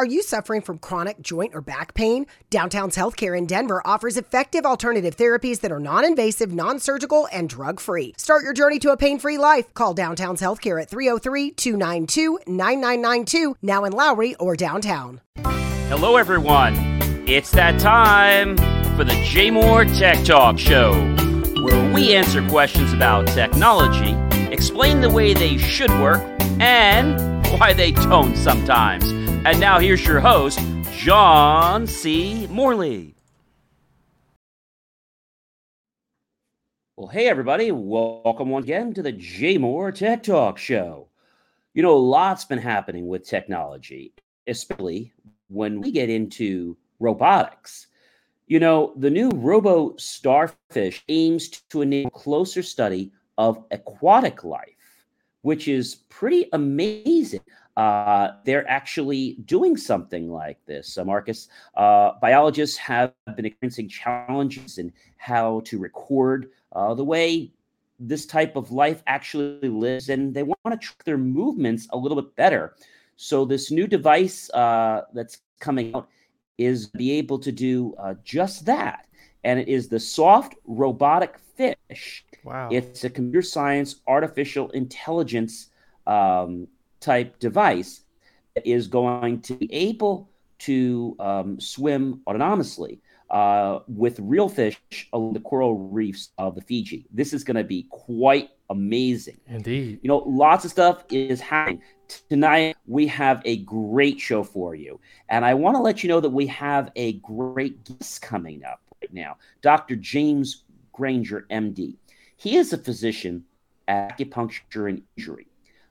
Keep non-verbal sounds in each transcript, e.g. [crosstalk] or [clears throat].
Are you suffering from chronic joint or back pain? Downtown's Healthcare in Denver offers effective alternative therapies that are non invasive, non surgical, and drug free. Start your journey to a pain free life. Call Downtown's Healthcare at 303 292 9992, now in Lowry or downtown. Hello, everyone. It's that time for the JMOR Tech Talk Show, where we answer questions about technology, explain the way they should work, and why they don't sometimes. And now here's your host, John C. Morley. Well, hey, everybody. Welcome once again to the JMOR Tech Talk Show. You know, lots been happening with technology, especially when we get into robotics. You know, the new Robo Starfish aims to enable closer study of aquatic life, which is pretty amazing uh, they're actually doing something like this. Uh, Marcus, uh, biologists have been experiencing challenges in how to record uh, the way this type of life actually lives, and they want to track their movements a little bit better. So, this new device uh, that's coming out is be able to do uh, just that. And it is the soft robotic fish. Wow. It's a computer science, artificial intelligence um, type device that is going to be able to um, swim autonomously uh, with real fish along the coral reefs of the Fiji. This is going to be quite amazing. Indeed. You know, lots of stuff is happening. Tonight, we have a great show for you. And I want to let you know that we have a great guest coming up right now Dr. James Granger, MD. He is a physician at acupuncture and injury.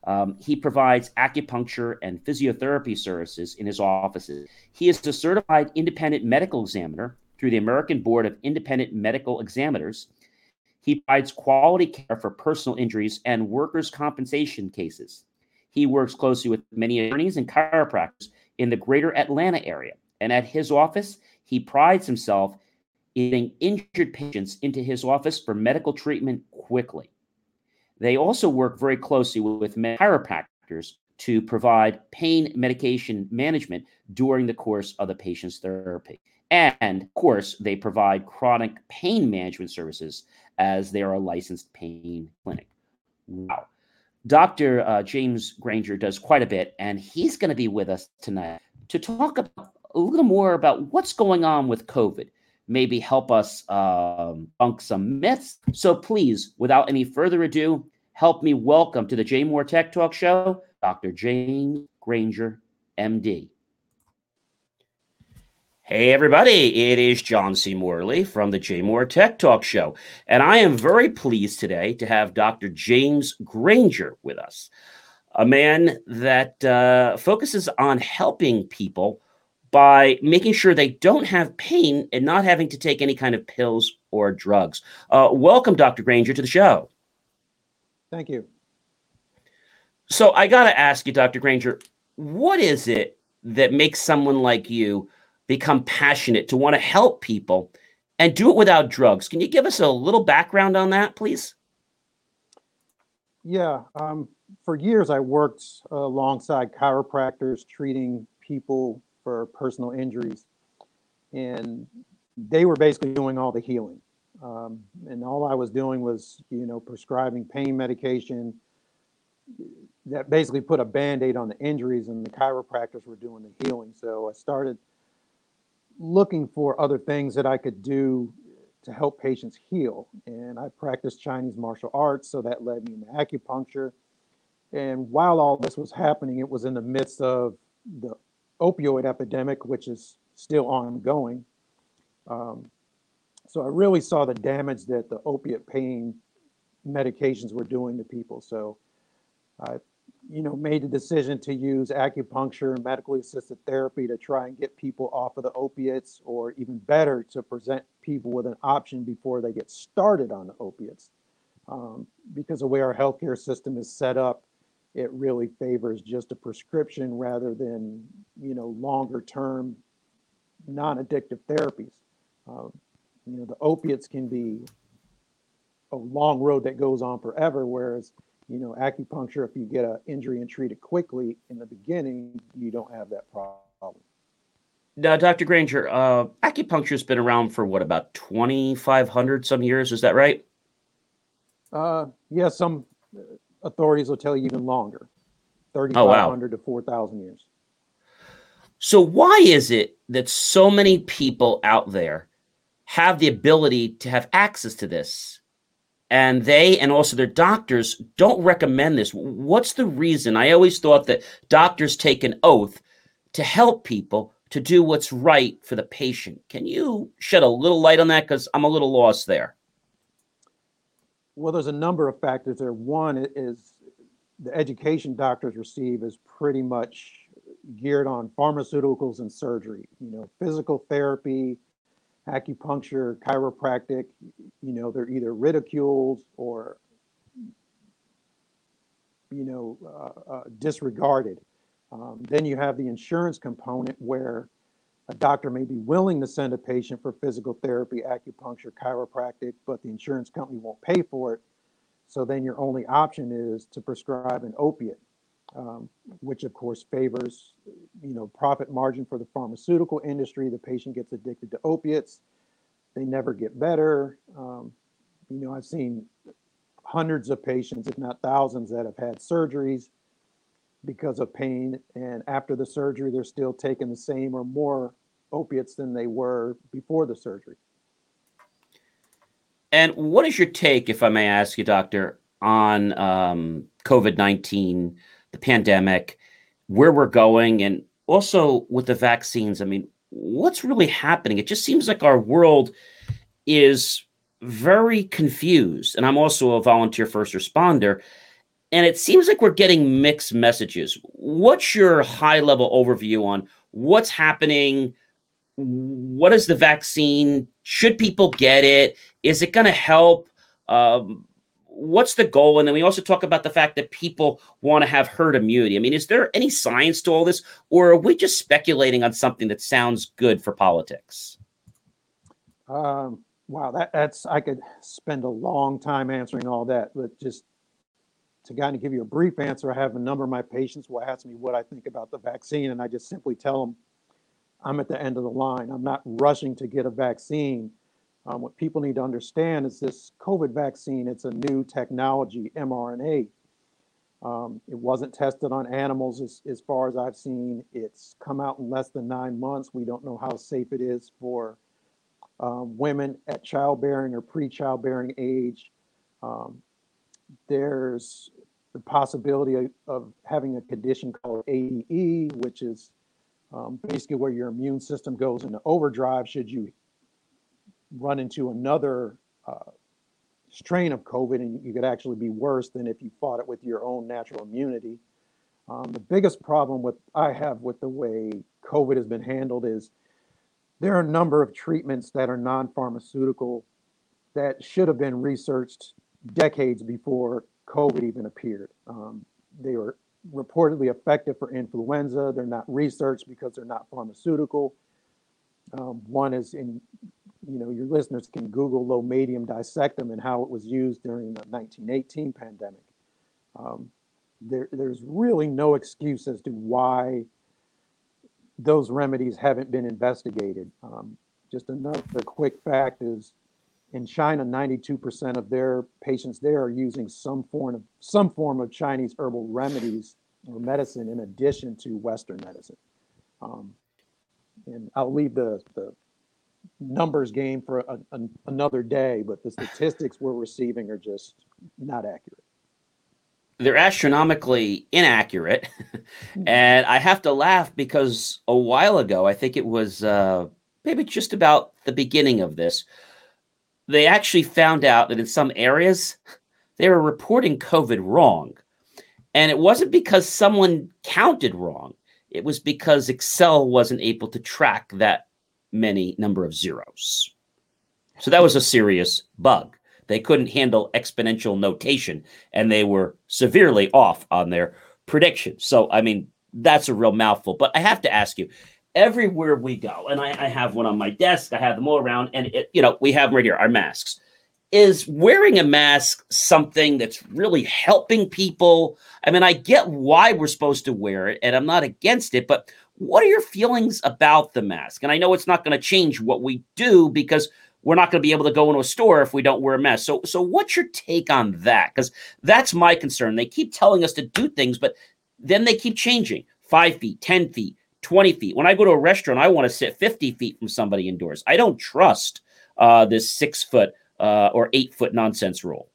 Um, he provides acupuncture and physiotherapy services in his offices. He is a certified independent medical examiner through the American Board of Independent Medical Examiners. He provides quality care for personal injuries and workers' compensation cases. He works closely with many attorneys and chiropractors in the greater Atlanta area. And at his office, he prides himself in getting injured patients into his office for medical treatment quickly. They also work very closely with chiropractors to provide pain medication management during the course of the patient's therapy. And of course, they provide chronic pain management services as they are a licensed pain clinic. Wow. Dr. Uh, James Granger does quite a bit, and he's going to be with us tonight to talk about a little more about what's going on with COVID, maybe help us um, bunk some myths. So please, without any further ado, help me welcome to the JMOR Tech Talk Show, Dr. James Granger, MD. Hey, everybody, it is John C. Morley from the JMOR Tech Talk Show. And I am very pleased today to have Dr. James Granger with us, a man that uh, focuses on helping people by making sure they don't have pain and not having to take any kind of pills or drugs. Uh, welcome, Dr. Granger, to the show. Thank you. So I got to ask you, Dr. Granger, what is it that makes someone like you become passionate to want to help people and do it without drugs? Can you give us a little background on that, please? Yeah. Um, for years, I worked alongside chiropractors treating people for personal injuries. And they were basically doing all the healing. Um, and all I was doing was, you know, prescribing pain medication that basically put a band-aid on the injuries and the chiropractors were doing the healing. So I started looking for other things that I could do to help patients heal. And I practiced Chinese martial arts, so that led me into acupuncture. And while all this was happening, it was in the midst of the opioid epidemic, which is still ongoing. Um, so I really saw the damage that the opiate pain medications were doing to people. So I, you know, made the decision to use acupuncture and medically assisted therapy to try and get people off of the opiates, or even better, to present people with an option before they get started on the opiates. Um, because the way our healthcare system is set up, it really favors just a prescription rather than, you know, longer term non-addictive therapies. Um, you know the opiates can be a long road that goes on forever whereas you know acupuncture if you get an injury and treat it quickly in the beginning you don't have that problem. Now, Dr. Granger, uh, acupuncture has been around for what about 2,500 some years? Is that right? Uh, yeah, some authorities will tell you even longer 3,500 oh, wow. to 4,000 years. So, why is it that so many people out there have the ability to have access to this? And they and also their doctors don't recommend this. What's the reason? I always thought that doctors take an oath to help people to do what's right for the patient. Can you shed a little light on that? Because I'm a little lost there. Well, there's a number of factors there. One is the education doctors receive is pretty much geared on pharmaceuticals and surgery. You know, physical therapy, acupuncture, chiropractic. You know, they're either ridiculed or you know uh, uh, disregarded. Um, then you have the insurance component where a doctor may be willing to send a patient for physical therapy, acupuncture, chiropractic, but the insurance company won't pay for it. So then your only option is to prescribe an opiate, um, which of course favors, you know, profit margin for the pharmaceutical industry. The patient gets addicted to opiates, they never get better. Um, you know, I've seen hundreds of patients, if not thousands, that have had surgeries because of pain. And after the surgery, they're still taking the same or more opiates than they were before the surgery. And what is your take, if I may ask you, doctor, on um, COVID 19, the pandemic, where we're going, and also with the vaccines? I mean, what's really happening? It just seems like our world is very confused. And I'm also a volunteer first responder and it seems like we're getting mixed messages. What's your high level overview on what's happening? What is the vaccine? Should people get it? Is it going to help? Um, what's the goal? And then we also talk about the fact that people want to have herd immunity. I mean, is there any science to all this, or are we just speculating on something that sounds good for politics? Um, wow, that, that's I could spend a long time answering all that, but just to kind of give you a brief answer, I have a number of my patients will ask me what I think about the vaccine, and I just simply tell them I'm at the end of the line. I'm not rushing to get a vaccine. Um, what people need to understand is this COVID vaccine, it's a new technology, mRNA. Um, it wasn't tested on animals as, as far as I've seen. It's come out in less than nine months. We don't know how safe it is for um, women at childbearing or pre childbearing age. Um, there's the possibility of, of having a condition called ADE, which is um, basically where your immune system goes into overdrive should you run into another uh, strain of COVID, and you could actually be worse than if you fought it with your own natural immunity. Um, the biggest problem with I have with the way COVID has been handled is there are a number of treatments that are non-pharmaceutical that should have been researched decades before COVID even appeared. Um, they were reportedly effective for influenza. They're not researched because they're not pharmaceutical. Um, one is in, you know, your listeners can Google lomatium dissectum and how it was used during the 1918 pandemic. Um, there, there's really no excuse as to why those remedies haven't been investigated. Um, just another quick fact is in China, 92% of their patients there are using some form of some form of Chinese herbal remedies or medicine in addition to Western medicine. Um, and I'll leave the, the numbers game for a, a, another day, but the statistics we're receiving are just not accurate. They're astronomically inaccurate. [laughs] Hmm. and I have to laugh because a while ago, I think it was uh, maybe just about the beginning of this, they actually found out that in some areas they were reporting COVID wrong. And it wasn't because someone counted wrong, it was because Excel wasn't able to track that many number of zeros. So that was a serious bug. They couldn't handle exponential notation and they were severely off on their predictions. So, I mean, that's a real mouthful. But I have to ask you everywhere we go, and I, I, have one on my desk, I have them all around, and it, you know, we have them right here, our masks. Is wearing a mask something that's really helping people? I mean, I get why we're supposed to wear it, and I'm not against it, but What are your feelings about the mask? And I know it's not going to change what we do because we're not going to be able to go into a store if we don't wear a mask. So, so what's your take on that? Because that's my concern. They keep telling us to do things, but then they keep changing five feet, 10 feet, 20 feet. When I go to a restaurant, I want to sit 50 feet from somebody indoors. I don't trust uh, this six foot uh, or eight foot nonsense rule.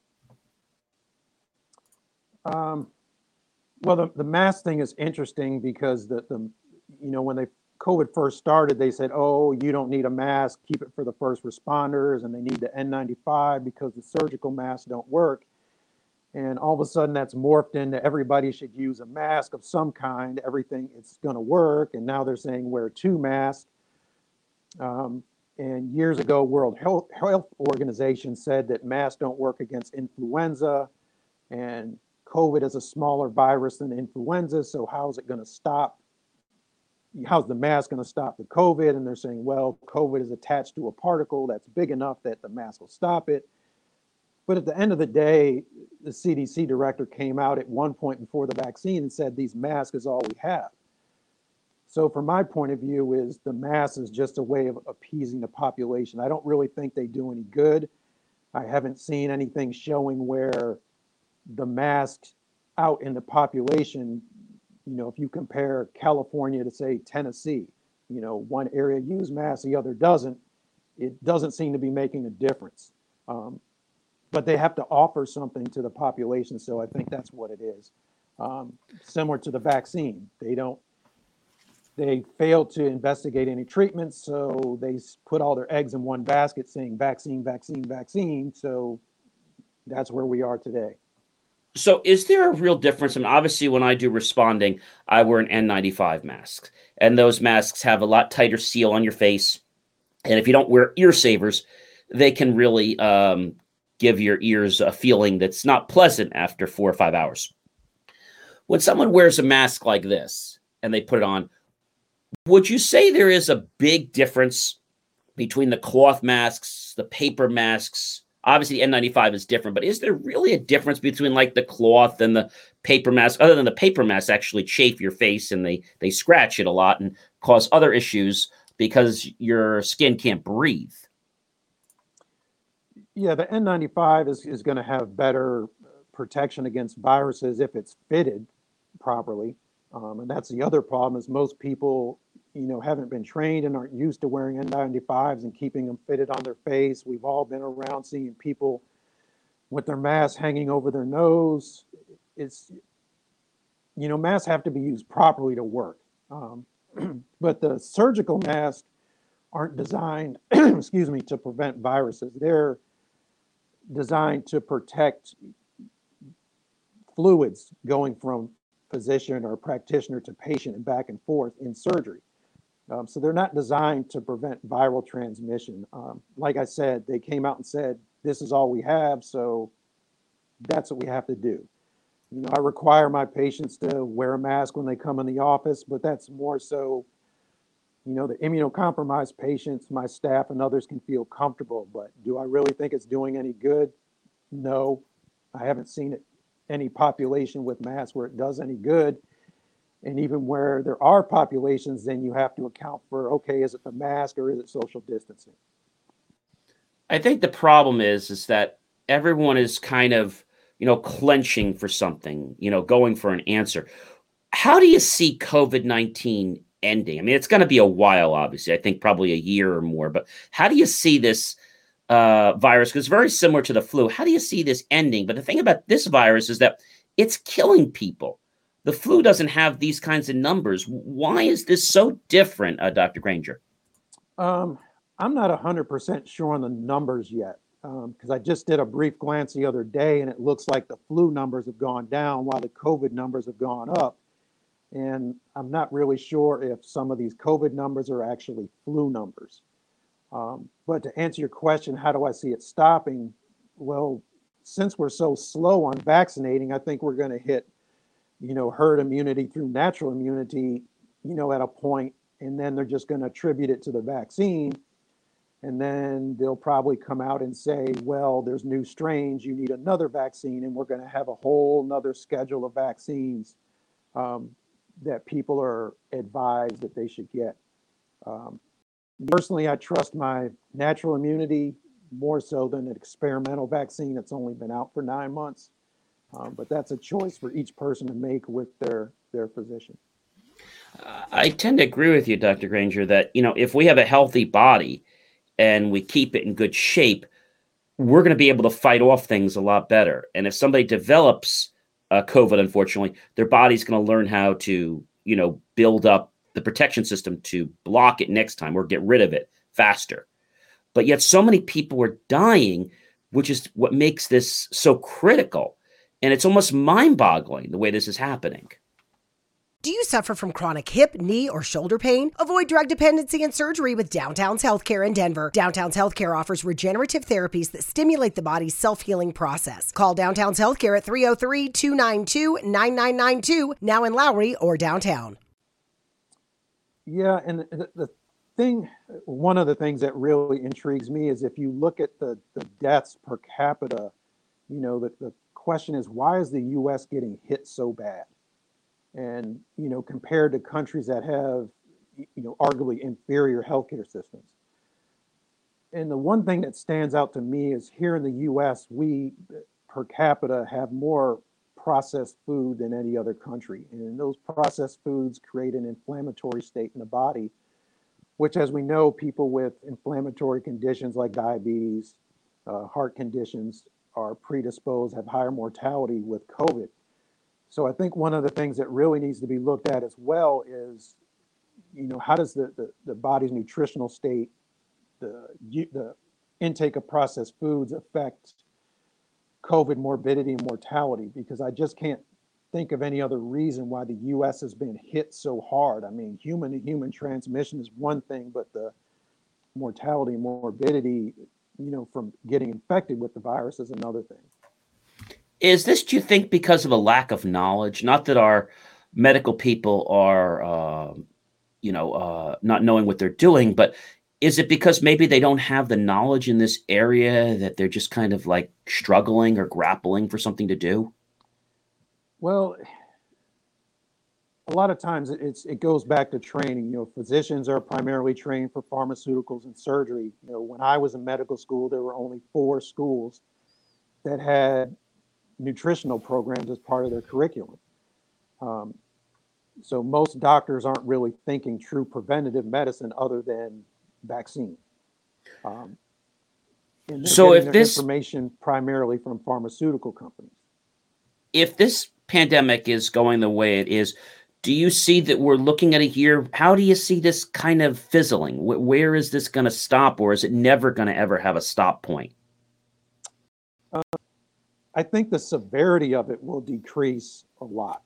Um, well, the, the mask thing is interesting because the, the, you know, when they COVID first started, they said, oh, you don't need a mask, keep it for the first responders, and they need the N95 because the surgical masks don't work. And all of a sudden, that's morphed into everybody should use a mask of some kind. Everything it's going to work, and now they're saying wear two masks. Um, and years ago, World Health, Health Organization said that masks don't work against influenza, and COVID is a smaller virus than influenza. So how is it going to stop? How's the mask going to stop the COVID? And they're saying, well, COVID is attached to a particle that's big enough that the mask will stop it. But at the end of the day, the CDC director came out at one point before the vaccine and said these masks is all we have. So from my point of view is the mask is just a way of appeasing the population. I don't really think they do any good. I haven't seen anything showing where the masks out in the population, you know, if you compare California to say Tennessee, you know, one area use masks, the other doesn't, it doesn't seem to be making a difference. Um, but they have to offer something to the population. So I think that's what it is. Um, similar to the vaccine, they don't, they failed to investigate any treatments. So they put all their eggs in one basket saying vaccine, vaccine, vaccine. So that's where we are today. So, is there a real difference? I mean, obviously, when I do responding, I wear an N95 mask, and those masks have a lot tighter seal on your face. And if you don't wear ear savers, they can really um, give your ears a feeling that's not pleasant after four or five hours. When someone wears a mask like this and they put it on, would you say there is a big difference between the cloth masks, the paper masks, Obviously, the N95 is different, but is there really a difference between like the cloth and the paper mask? Other than the paper masks actually chafe your face and they they scratch it a lot and cause other issues because your skin can't breathe. Yeah, the N95 is, is going to have better protection against viruses if it's fitted properly. Um, and that's the other problem is most people you know, haven't been trained and aren't used to wearing N95s and keeping them fitted on their face. We've all been around seeing people with their masks hanging over their nose. It's, you know, masks have to be used properly to work. Um, [clears throat] but the surgical masks aren't designed, [clears throat] excuse me, to prevent viruses. They're designed to protect fluids going from physician or practitioner to patient and back and forth in surgery. Um, so they're not designed to prevent viral transmission. Um, like I said, they came out and said, this is all we have, so that's what we have to do. You know, I require my patients to wear a mask when they come in the office, but that's more so, you know, the immunocompromised patients, my staff and others can feel comfortable, but do I really think it's doing any good? No, I haven't seen it, any population with masks where it does any good. And even where there are populations, then you have to account for okay, is it the mask or is it social distancing? I think the problem is is that everyone is kind of you know clenching for something, you know, going for an answer. How do you see COVID nineteen ending? I mean, it's going to be a while, obviously. I think probably a year or more. But how do you see this uh, virus? Because it's very similar to the flu. How do you see this ending? But the thing about this virus is that it's killing people. The flu doesn't have these kinds of numbers. Why is this so different, uh, Dr. Granger? Um, I'm not 100% sure on the numbers yet because um, I just did a brief glance the other day and it looks like the flu numbers have gone down while the COVID numbers have gone up. And I'm not really sure if some of these COVID numbers are actually flu numbers. Um, but to answer your question, how do I see it stopping? Well, since we're so slow on vaccinating, I think we're going to hit you know, herd immunity through natural immunity, you know, at a point, and then they're just going to attribute it to the vaccine. And then they'll probably come out and say, well, there's new strains, you need another vaccine, and we're going to have a whole nother schedule of vaccines. Um, that people are advised that they should get. Um, personally, I trust my natural immunity more so than an experimental vaccine that's only been out for nine months. Um, but that's a choice for each person to make with their their physician. I tend to agree with you, Dr. Granger, that you know if we have a healthy body and we keep it in good shape, we're going to be able to fight off things a lot better. And if somebody develops uh, COVID, unfortunately, their body's going to learn how to you know build up the protection system to block it next time or get rid of it faster. But yet, so many people are dying, which is what makes this so critical. And it's almost mind boggling the way this is happening. Do you suffer from chronic hip, knee, or shoulder pain? Avoid drug dependency and surgery with Downtown's Healthcare in Denver. Downtown's Healthcare offers regenerative therapies that stimulate the body's self healing process. Call Downtown's Healthcare at 303 292 9992, now in Lowry or downtown. Yeah, and the, the thing, one of the things that really intrigues me is if you look at the, the deaths per capita, you know, the, the question is why is the US getting hit so bad? and you know compared to countries that have you know arguably inferior healthcare systems and the one thing that stands out to me is here in the US we per capita have more processed food than any other country and those processed foods create an inflammatory state in the body which as we know people with inflammatory conditions like diabetes uh, heart conditions are predisposed have higher mortality with covid so I think one of the things that really needs to be looked at as well is, you know, how does the, the, the body's nutritional state, the, the intake of processed foods affect COVID morbidity and mortality? Because I just can't think of any other reason why the U.S. has been hit so hard. I mean, human to human transmission is one thing, but the mortality morbidity, you know, from getting infected with the virus is another thing. Is this, do you think, because of a lack of knowledge? Not that our medical people are, uh, you know, uh, not knowing what they're doing, but is it because maybe they don't have the knowledge in this area that they're just kind of like struggling or grappling for something to do? Well, a lot of times it's it goes back to training. You know, physicians are primarily trained for pharmaceuticals and surgery. You know, when I was in medical school, there were only four schools that had nutritional programs as part of their curriculum. Um, so most doctors aren't really thinking true preventative medicine other than vaccine. Um, so if this information primarily from pharmaceutical companies, if this pandemic is going the way it is, do you see that we're looking at a year? How do you see this kind of fizzling? Where is this going to stop, or is it never going to ever have a stop point? Uh, I think the severity of it will decrease a lot,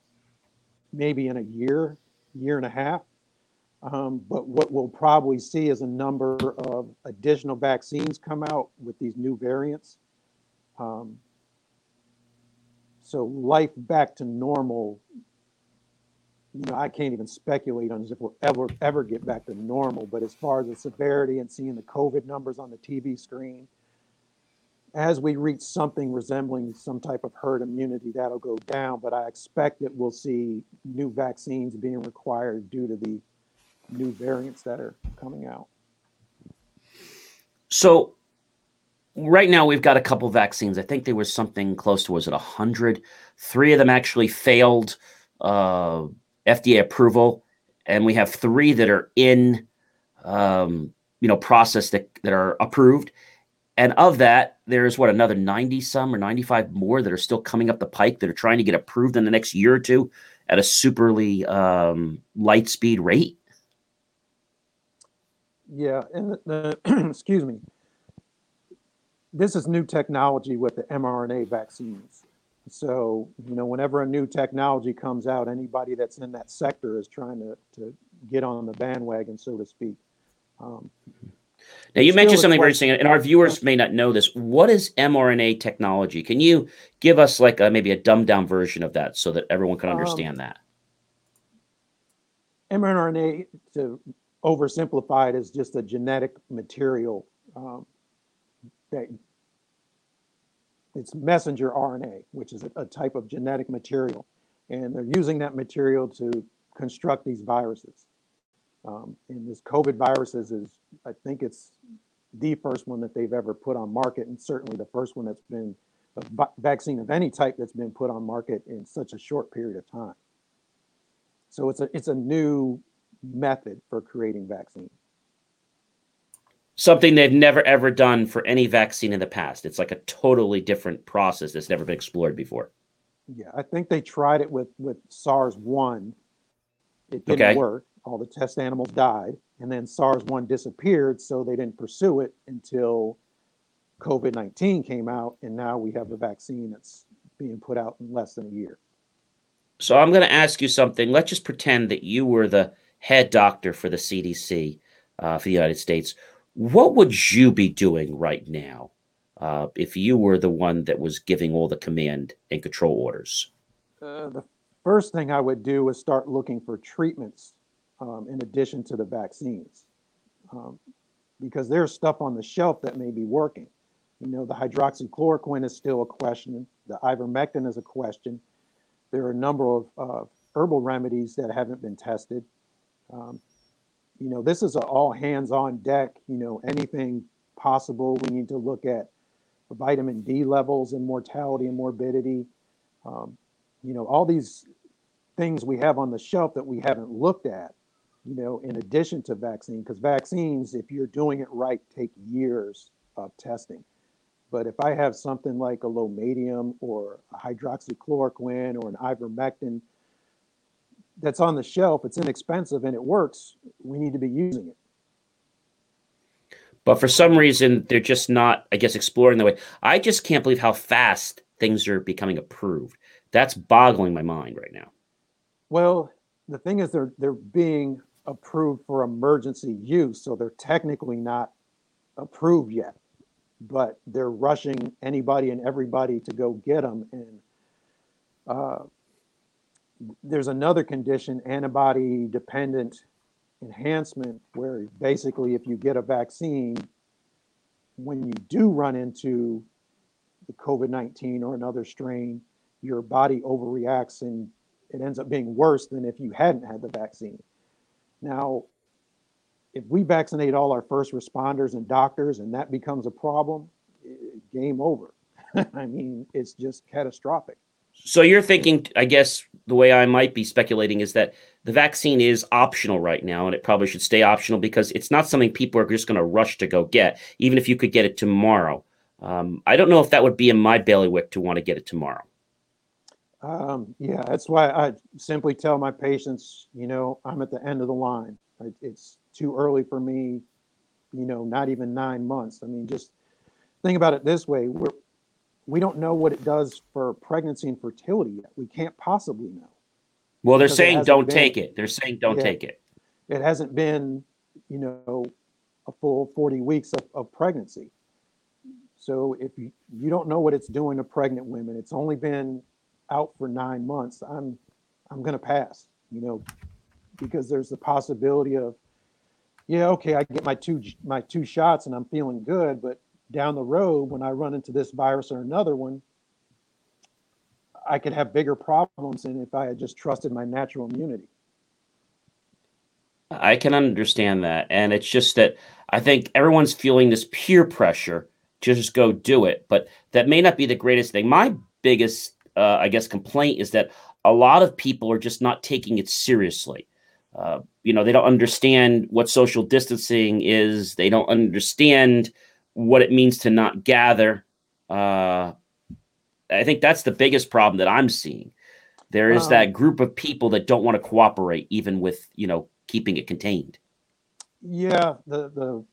maybe in a year, year and a half. Um, but what we'll probably see is a number of additional vaccines come out with these new variants. Um, so life back to normal, you know, I can't even speculate on if we'll ever ever get back to normal. But as far as the severity and seeing the COVID numbers on the TV screen, as we reach something resembling some type of herd immunity, that'll go down. But I expect that we'll see new vaccines being required due to the new variants that are coming out. So, right now we've got a couple vaccines. I think there was something close to was it a hundred? Three of them actually failed uh, FDA approval, and we have three that are in, um, you know, process that that are approved and of that, there's what another 90 some or 95 more that are still coming up the pike that are trying to get approved in the next year or two at a superly um, light speed rate. Yeah, and the, the [clears throat] excuse me. This is new technology with the mRNA vaccines. So, you know, whenever a new technology comes out, anybody that's in that sector is trying to, to get on the bandwagon, so to speak. Um, now, you mentioned something very interesting, and our viewers may not know this. What is mRNA technology? Can you give us like a, maybe a dumbed down version of that so that everyone can um, understand um, that? mRNA, to oversimplify it, is just a genetic material um, that it's messenger RNA, which is a, type of genetic material, and they're using that material to construct these viruses. Um, and this COVID viruses is, I think it's the first one that they've ever put on market, and certainly the first one that's been a vaccine of any type that's been put on market in such a short period of time. So it's a it's a new method for creating vaccine. Something they've never ever done for any vaccine in the past. It's like a totally different process that's never been explored before. Yeah, I think they tried it with with SARS one. It didn't okay. work. All the test animals died, and then SARS one disappeared, so they didn't pursue it until COVID 19 came out, and now we have a vaccine that's being put out in less than a year. So I'm going to ask you something. Let's just pretend that you were the head doctor for the CDC uh, for the United States. What would you be doing right now uh, if you were the one that was giving all the command and control orders? Uh, the first thing I would do is start looking for treatments um, in addition to the vaccines. Um, because there's stuff on the shelf that may be working. You know, the hydroxychloroquine is still a question. The ivermectin is a question. There are a number of uh, herbal remedies that haven't been tested. Um, you know, this is all hands on deck. You know, anything possible. We need to look at vitamin D levels and mortality and morbidity. Um, you know, all these things we have on the shelf that we haven't looked at, you know, in addition to vaccine, because vaccines, if you're doing it right, take years of testing. But if I have something like a lomatium or a hydroxychloroquine or an ivermectin that's on the shelf, it's inexpensive and it works, we need to be using it. But for some reason, they're just not, I guess, exploring the way. I just can't believe how fast things are becoming approved. That's boggling my mind right now. Well, the thing is, they're they're being approved for emergency use, so they're technically not approved yet but they're rushing anybody and everybody to go get them. And uh, there's another condition, antibody dependent enhancement, where basically, if you get a vaccine, when you do run into the COVID 19 or another strain, your body overreacts and it ends up being worse than if you hadn't had the vaccine. Now, if we vaccinate all our first responders and doctors and that becomes a problem, game over. [laughs] I mean, it's just catastrophic. So you're thinking, I guess the way I might be speculating is that the vaccine is optional right now, and it probably should stay optional because it's not something people are just going to rush to go get, even if you could get it tomorrow. Um, I don't know if that would be in my bailiwick to want to get it tomorrow. Um, yeah, that's why I simply tell my patients, you know, I'm at the end of the line. It's too early for me, you know, not even nine months. I mean, just think about it this way. We're, we don't know what it does for pregnancy and fertility yet. We can't possibly know. Well, they're saying don't been, take it. They're saying don't yeah, take it. It hasn't been, you know, a full 40 weeks of, of pregnancy. So if you, you don't know what it's doing to pregnant women, it's only been out for nine months. I'm I'm gonna pass, you know, because there's the possibility of yeah, okay, I get my two my two shots and I'm feeling good, but down the road when I run into this virus or another one, I could have bigger problems than if I had just trusted my natural immunity. I can understand that. And it's just that I think everyone's feeling this peer pressure to just go do it. But that may not be the greatest thing. My biggest, uh, I guess, complaint is that a lot of people are just not taking it seriously. Uh, you know, they don't understand what social distancing is. They don't understand what it means to not gather. Uh, I think that's the biggest problem that I'm seeing. There is um, that group of people that don't want to cooperate, even with you know keeping it contained. Yeah, the the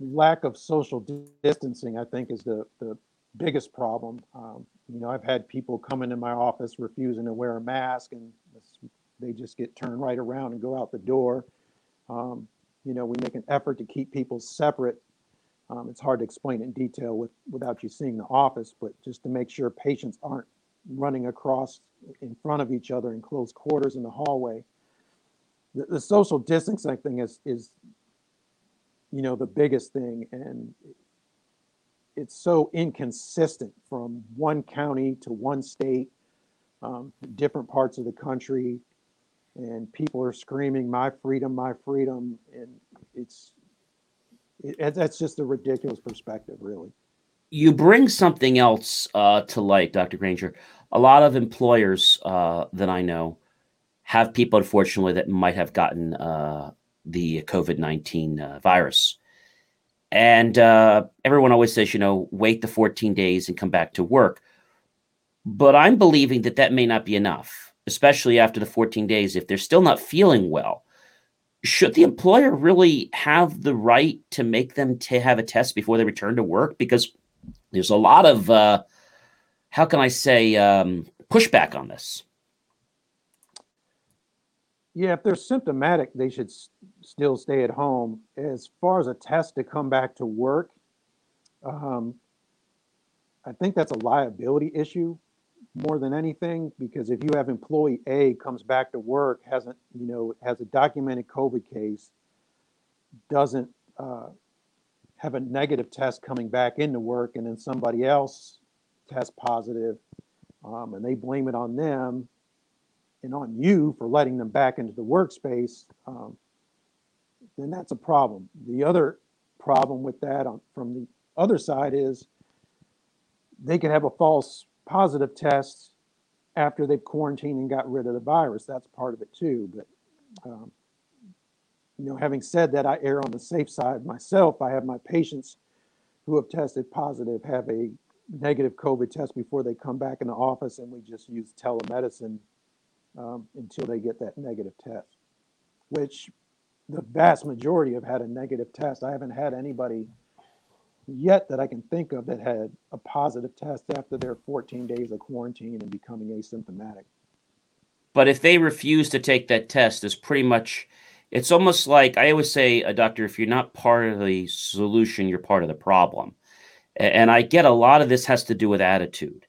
lack of social distancing, I think, is the the biggest problem. Um, you know, I've had people come into my office refusing to wear a mask, and they just get turned right around and go out the door. Um, you know, we make an effort to keep people separate. Um, it's hard to explain in detail with, without you seeing the office, but just to make sure patients aren't running across in front of each other in close quarters in the hallway. The, the social distancing thing is, is, you know, the biggest thing. And it's so inconsistent from one county to one state, um, different parts of the country and people are screaming, "My freedom, my freedom," and it's it, that's just a ridiculous perspective, really. You bring something else uh, to light, Dr. Granger. A lot of employers uh, that I know have people, unfortunately, that might have gotten uh, the COVID 19 uh, virus. And uh, everyone always says, you know, wait the 14 days and come back to work. But I'm believing that that may not be enough, especially after the 14 days. If they're still not feeling well, should the employer really have the right to make them to have a test before they return to work? Because there's a lot of, uh, how can I say, um, pushback on this. Yeah, if they're symptomatic, they should s- still stay at home. As far as a test to come back to work, um, I think that's a liability issue more than anything because if you have employee A comes back to work, hasn't, you know, has a documented COVID case, doesn't uh, have a negative test coming back into work, and then somebody else tests positive, um, and they blame it on them and on you for letting them back into the workspace, um, then that's a problem. The other problem with that on, from the other side is they could have a false positive tests after they've quarantined and got rid of the virus. That's part of it too. But um, you know, having said that, I err on the safe side myself. I have my patients who have tested positive have a negative COVID test before they come back in the office, and we just use telemedicine um, until they get that negative test, which the vast majority have had a negative test. I haven't had anybody yet that I can think of that had a positive test after their 14 days of quarantine and becoming asymptomatic. But if they refuse to take that test, it's pretty much, it's almost like I always say, a uh, doctor, if you're not part of the solution, you're part of the problem. And I get a lot of this has to do with attitude.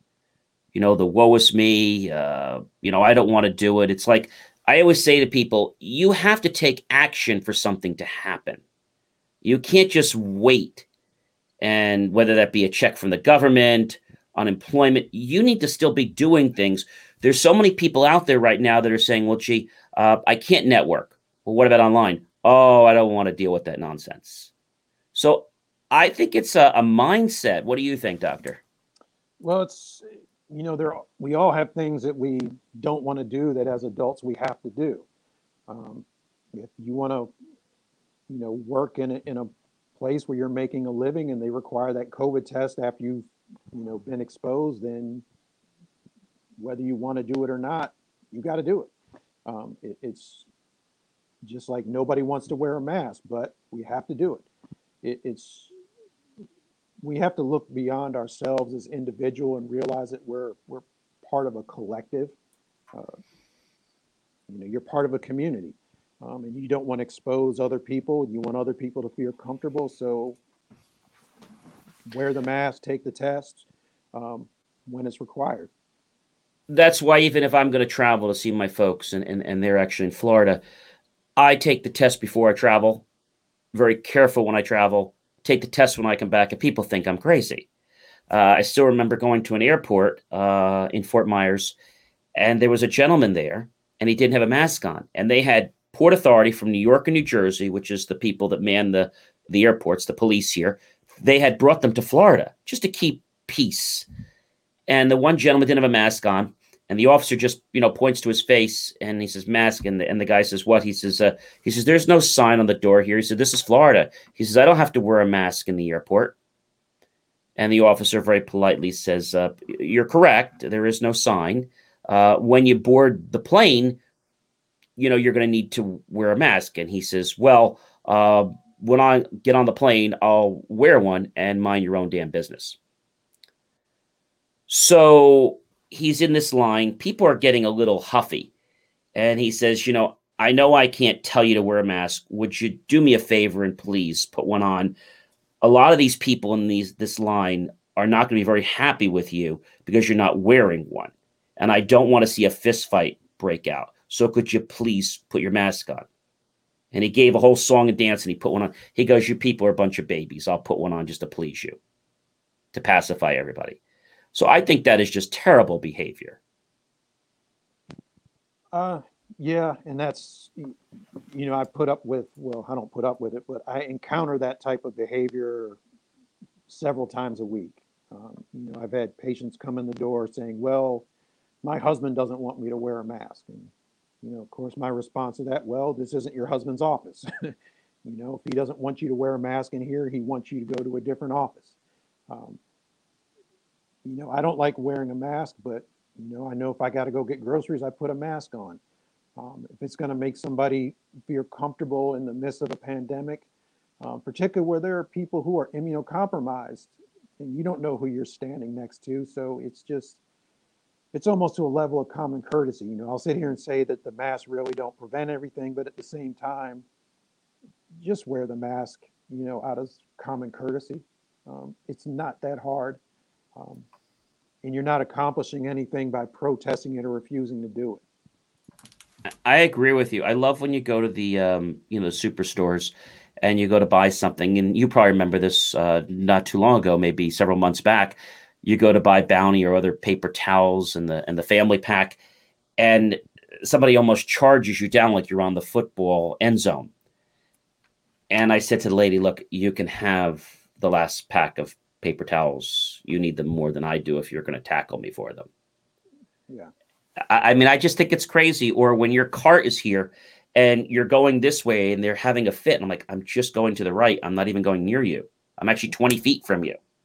You know, the woe is me, uh, you know, I don't want to do it. It's like I always say to people, you have to take action for something to happen. You can't just wait and whether that be a check from the government, unemployment, you need to still be doing things. There's so many people out there right now that are saying, well, gee, uh, I can't network. Well, what about online? Oh, I don't want to deal with that nonsense. So I think it's a, a mindset. What do you think, Doctor? Well, it's, you know, there we all have things that we don't want to do that as adults we have to do. Um, if you want to, you know, work in a, in a place where you're making a living and they require that COVID test after you've, you know, been exposed, then whether you want to do it or not, you got to do it. Um, it. It's just like nobody wants to wear a mask, but we have to do it. it. It's we have to look beyond ourselves as individual and realize that we're we're part of a collective. Uh, you know, you're part of a community um, and you don't want to expose other people. You want other people to feel comfortable. So wear the mask, take the test um, when it's required. That's why even if I'm going to travel to see my folks and, and, and they're actually in Florida, I take the test before I travel. Very careful when I travel. Take the test when I come back, and people think I'm crazy. Uh, I still remember going to an airport uh, in Fort Myers, and there was a gentleman there, and he didn't have a mask on, and they had Port Authority from New York and New Jersey, which is the people that man the the airports, the police here, they had brought them to Florida just to keep peace. And the one gentleman didn't have a mask on, and the officer just you know points to his face and he says mask, and the and the guy says what? He says uh, he says there's no sign on the door here. He said this is Florida. He says I don't have to wear a mask in the airport. And the officer very politely says, uh, "You're correct. There is no sign. Uh, when you board the plane, you know, you're going to need to wear a mask. And he says, well, uh, when I get on the plane, I'll wear one and mind your own damn business. So he's in this line. People are getting a little huffy. And he says, you know, I know I can't tell you to wear a mask. Would you do me a favor and please put one on? A lot of these people in these this line are not going to be very happy with you because you're not wearing one. And I don't want to see a fist fight break out. So could you please put your mask on? And he gave a whole song and dance and he put one on. He goes, You people are a bunch of babies. I'll put one on just to please you, to pacify everybody. So I think that is just terrible behavior. Uh, Yeah, and that's, you know, I put up with, well, I don't put up with it, but I encounter that type of behavior several times a week. Um, you know, I've had patients come in the door saying, well, my husband doesn't want me to wear a mask. And, you know, of course, my response to that, well, this isn't your husband's office. [laughs] you know, if he doesn't want you to wear a mask in here, he wants you to go to a different office. Um, you know, I don't like wearing a mask, but, you know, I know if I got to go get groceries, I put a mask on. Um, if it's going to make somebody feel comfortable in the midst of a pandemic, um, particularly where there are people who are immunocompromised and you don't know who you're standing next to. So it's just, it's almost to a level of common courtesy. You know, I'll sit here and say that the masks really don't prevent everything, but at the same time, just wear the mask, you know, out of common courtesy. Um, it's not that hard. Um, and you're not accomplishing anything by protesting it or refusing to do it. I agree with you. I love when you go to the um, you know superstores and you go to buy something, and you probably remember this uh, not too long ago, maybe several months back. You go to buy Bounty or other paper towels and the and the family pack, and somebody almost charges you down like you're on the football end zone. And I said to the lady, "Look, you can have the last pack of paper towels. You need them more than I do if you're going to tackle me for them." Yeah. I, I mean, I just think it's crazy. Or when your cart is here and you're going this way and they're having a fit, and I'm like, I'm just going to the right. I'm not even going near you. I'm actually 20 feet from you.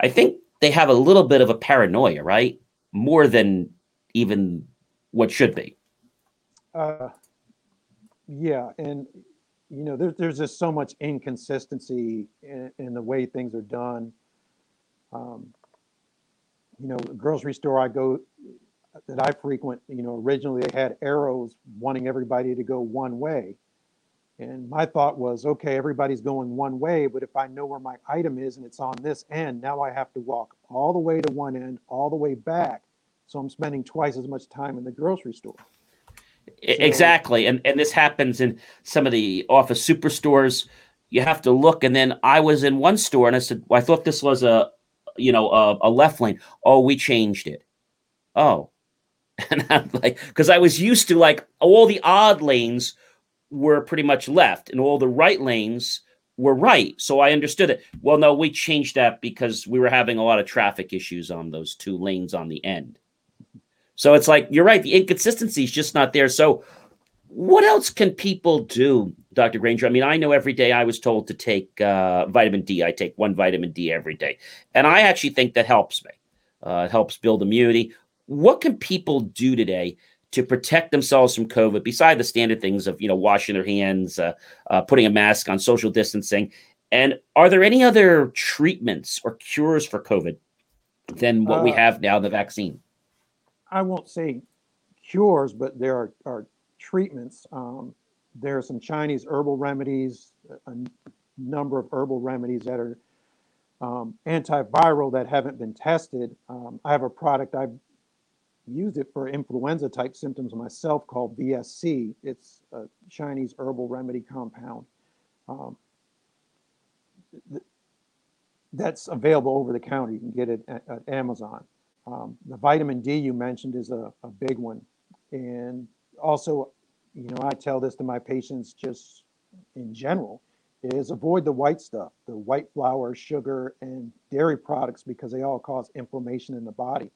I think they have a little bit of a paranoia, right? More than even what should be. Uh, yeah, and you know, there's there's just so much inconsistency in, in the way things are done. Um, you know, grocery store I go that I frequent, you know, originally they had arrows wanting everybody to go one way. And my thought was, okay, everybody's going one way, but if I know where my item is and it's on this end, now I have to walk all the way to one end, all the way back. So I'm spending twice as much time in the grocery store. Exactly. And and this happens in some of the office superstores. You have to look. And then I was in one store and I said, well, I thought this was a you know a, a left lane. Oh, we changed it. Oh. [laughs] And I'm like, because I was used to like all the odd lanes were pretty much left and all the right lanes were right. So I understood it. Well, no, we changed that because we were having a lot of traffic issues on those two lanes on the end. So it's like, you're right. The inconsistency is just not there. So what else can people do, Dr. Granger? I mean, I know every day I was told to take uh, vitamin D. I take one vitamin D every day. And I actually think that helps me. Uh, it helps build immunity. What can people do today to protect themselves from COVID, beside the standard things of you know washing their hands, uh, uh, putting a mask on, social distancing, and are there any other treatments or cures for COVID than what uh, we have now, the vaccine? I won't say cures, but there are, are treatments. Um, there are some Chinese herbal remedies, a number of herbal remedies that are um, antiviral that haven't been tested. Um, I have a product I've used it for influenza type symptoms myself called VSC. It's a Chinese herbal remedy compound. Um, th- that's available over the counter. You can get it at, at Amazon. Um, the vitamin D you mentioned is a, a big one. And also, you know, I tell this to my patients just in general is avoid the white stuff, the white flour, sugar, and dairy products because they all cause inflammation in the body.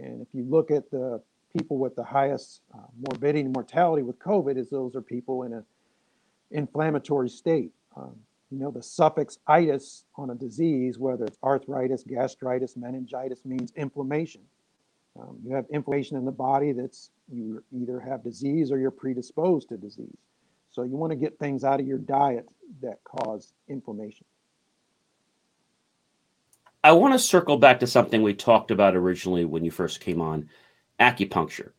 And if you look at the people with the highest uh, morbidity and mortality with COVID, is those are people in an inflammatory state. Um, you know, the suffix itis on a disease, whether it's arthritis, gastritis, meningitis, means inflammation. Um, you have inflammation in the body that's you either have disease or you're predisposed to disease. So you want to get things out of your diet that cause inflammation. I want to circle back to something we talked about originally when you first came on acupuncture.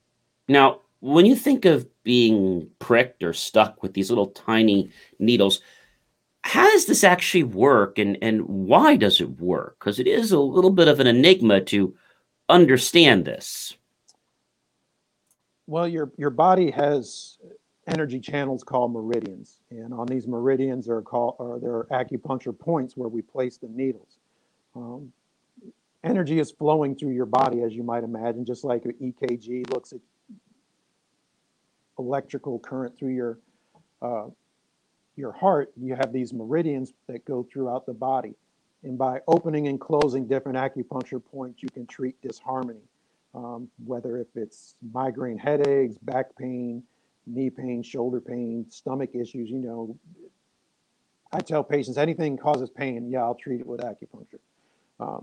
Now, when you think of being pricked or stuck with these little tiny needles, how does this actually work and, and why does it work? Because it is a little bit of an enigma to understand this. Well, your, your body has energy channels called meridians. And on these meridians are called, are there acupuncture points where we place the needles. Um, energy is flowing through your body, as you might imagine, just like an EKG looks at electrical current through your uh, your heart. You have these meridians that go throughout the body, and by opening and closing different acupuncture points, you can treat disharmony, um, whether if it's migraine headaches, back pain, knee pain, shoulder pain, stomach issues. You know, I tell patients anything causes pain, yeah, I'll treat it with acupuncture. Um,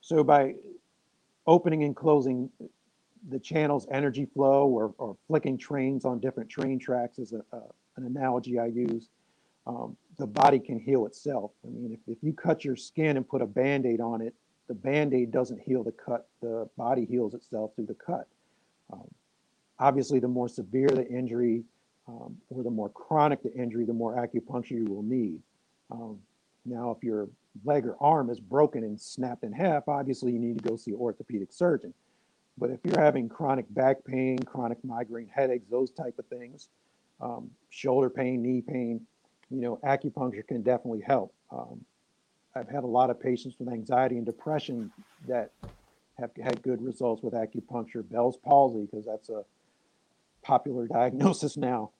so by opening and closing the channel's energy flow or, or flicking trains on different train tracks is a, a, an analogy I use. Um, the body can heal itself. I mean, if, if you cut your skin and put a band aid on it, the band aid doesn't heal the cut, the body heals itself through the cut. Um, obviously, the more severe the injury um, or the more chronic the injury, the more acupuncture you will need. Um, now, if your leg or arm is broken and snapped in half, obviously you need to go see an orthopedic surgeon. But if you're having chronic back pain, chronic migraine headaches, those type of things, um, shoulder pain, knee pain, you know, acupuncture can definitely help. Um, I've had a lot of patients with anxiety and depression that have had good results with acupuncture. Bell's palsy, because that's a popular [laughs] diagnosis now.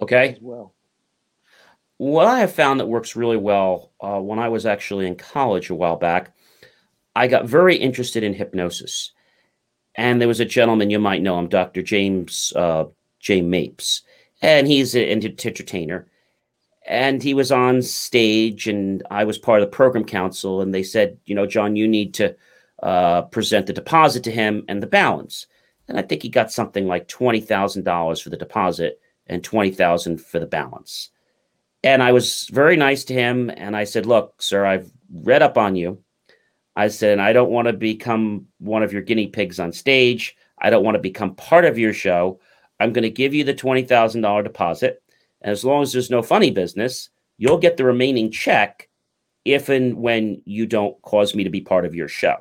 Okay. As well. What I have found that works really well uh, when I was actually in college a while back, I got very interested in hypnosis. And there was a gentleman, you might know him, Dr. James uh, J. Mapes, and he's an entertainer. And he was on stage, and I was part of the program council. And they said, you know, John, you need to uh, present the deposit to him and the balance. And I think he got something like twenty thousand dollars for the deposit and twenty thousand for the balance. And I was very nice to him, and I said, "Look, sir, I've read up on you. I said, and I don't want to become one of your guinea pigs on stage. I don't want to become part of your show. I'm going to give you the $20,000 deposit. And as long as there's no funny business, you'll get the remaining check if and when you don't cause me to be part of your show.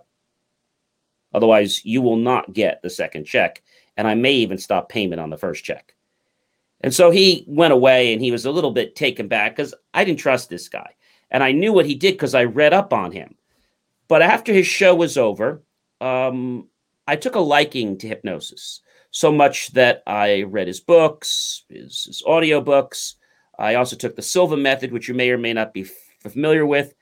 Otherwise, you will not get the second check. And I may even stop payment on the first check. And so he went away and he was a little bit taken back because I didn't trust this guy. And I knew what he did because I read up on him. But after his show was over, um, I took a liking to hypnosis so much that I read his books, his, his audio books. I also took the Silva method, which you may or may not be familiar with.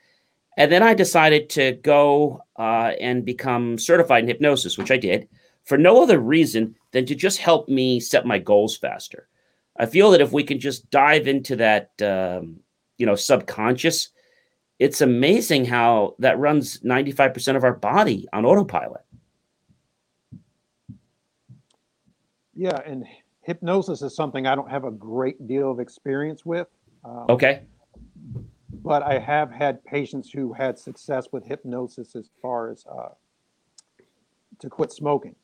And then I decided to go uh, and become certified in hypnosis, which I did for no other reason than to just help me set my goals faster. I feel that if we can just dive into that, um, you know, subconscious, it's amazing how that runs 95% of our body on autopilot. Yeah, and hypnosis is something I don't have a great deal of experience with. Um, okay. But I have had patients who had success with hypnosis as far as uh, to quit smoking.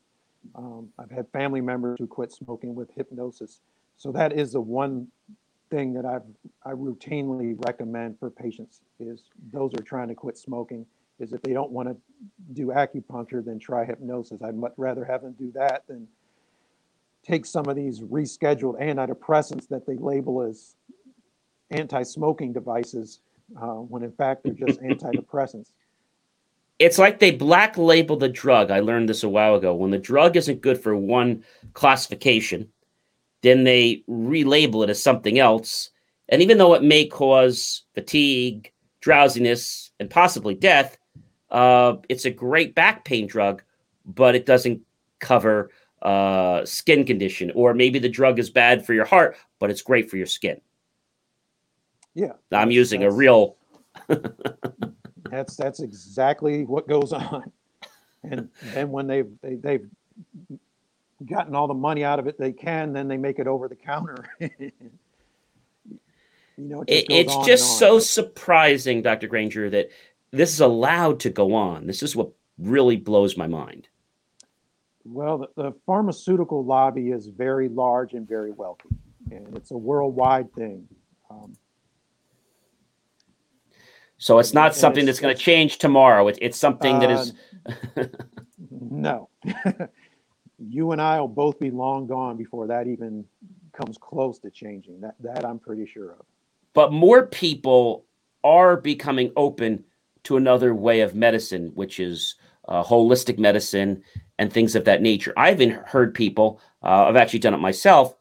Um, I've had family members who quit smoking with hypnosis. So that is the one thing that I've I routinely recommend for patients is those are trying to quit smoking is if they don't want to do acupuncture, then try hypnosis. I'd much rather have them do that than take some of these rescheduled antidepressants that they label as anti-smoking devices uh, when in fact they're just antidepressants. It's like they black label the drug. I learned this a while ago. When the drug isn't good for one classification, then they relabel it as something else. And even though it may cause fatigue, drowsiness, and possibly death, uh, it's a great back pain drug, but it doesn't cover uh, skin condition. Or maybe the drug is bad for your heart, but it's great for your skin. Yeah. I'm using a real. [laughs] that's that's exactly what goes on. and then when they've they, they've gotten all the money out of it they can, then they make it over the counter. [laughs] you know, it it, it's just so surprising, Dr. Granger, that this is allowed to go on. This is what really blows my mind. Well, the, the pharmaceutical lobby is very large and very wealthy, and it's a worldwide thing. Um, so it's not something it's, that's going to change tomorrow. It, it's something uh, that is. Uh, [laughs] no. [laughs] you and I will both be long gone before that even comes close to changing. That that I'm pretty sure of. But more people are becoming open to another way of medicine, which is uh, holistic medicine and things of that nature. I've even heard people. Uh, I've actually done it myself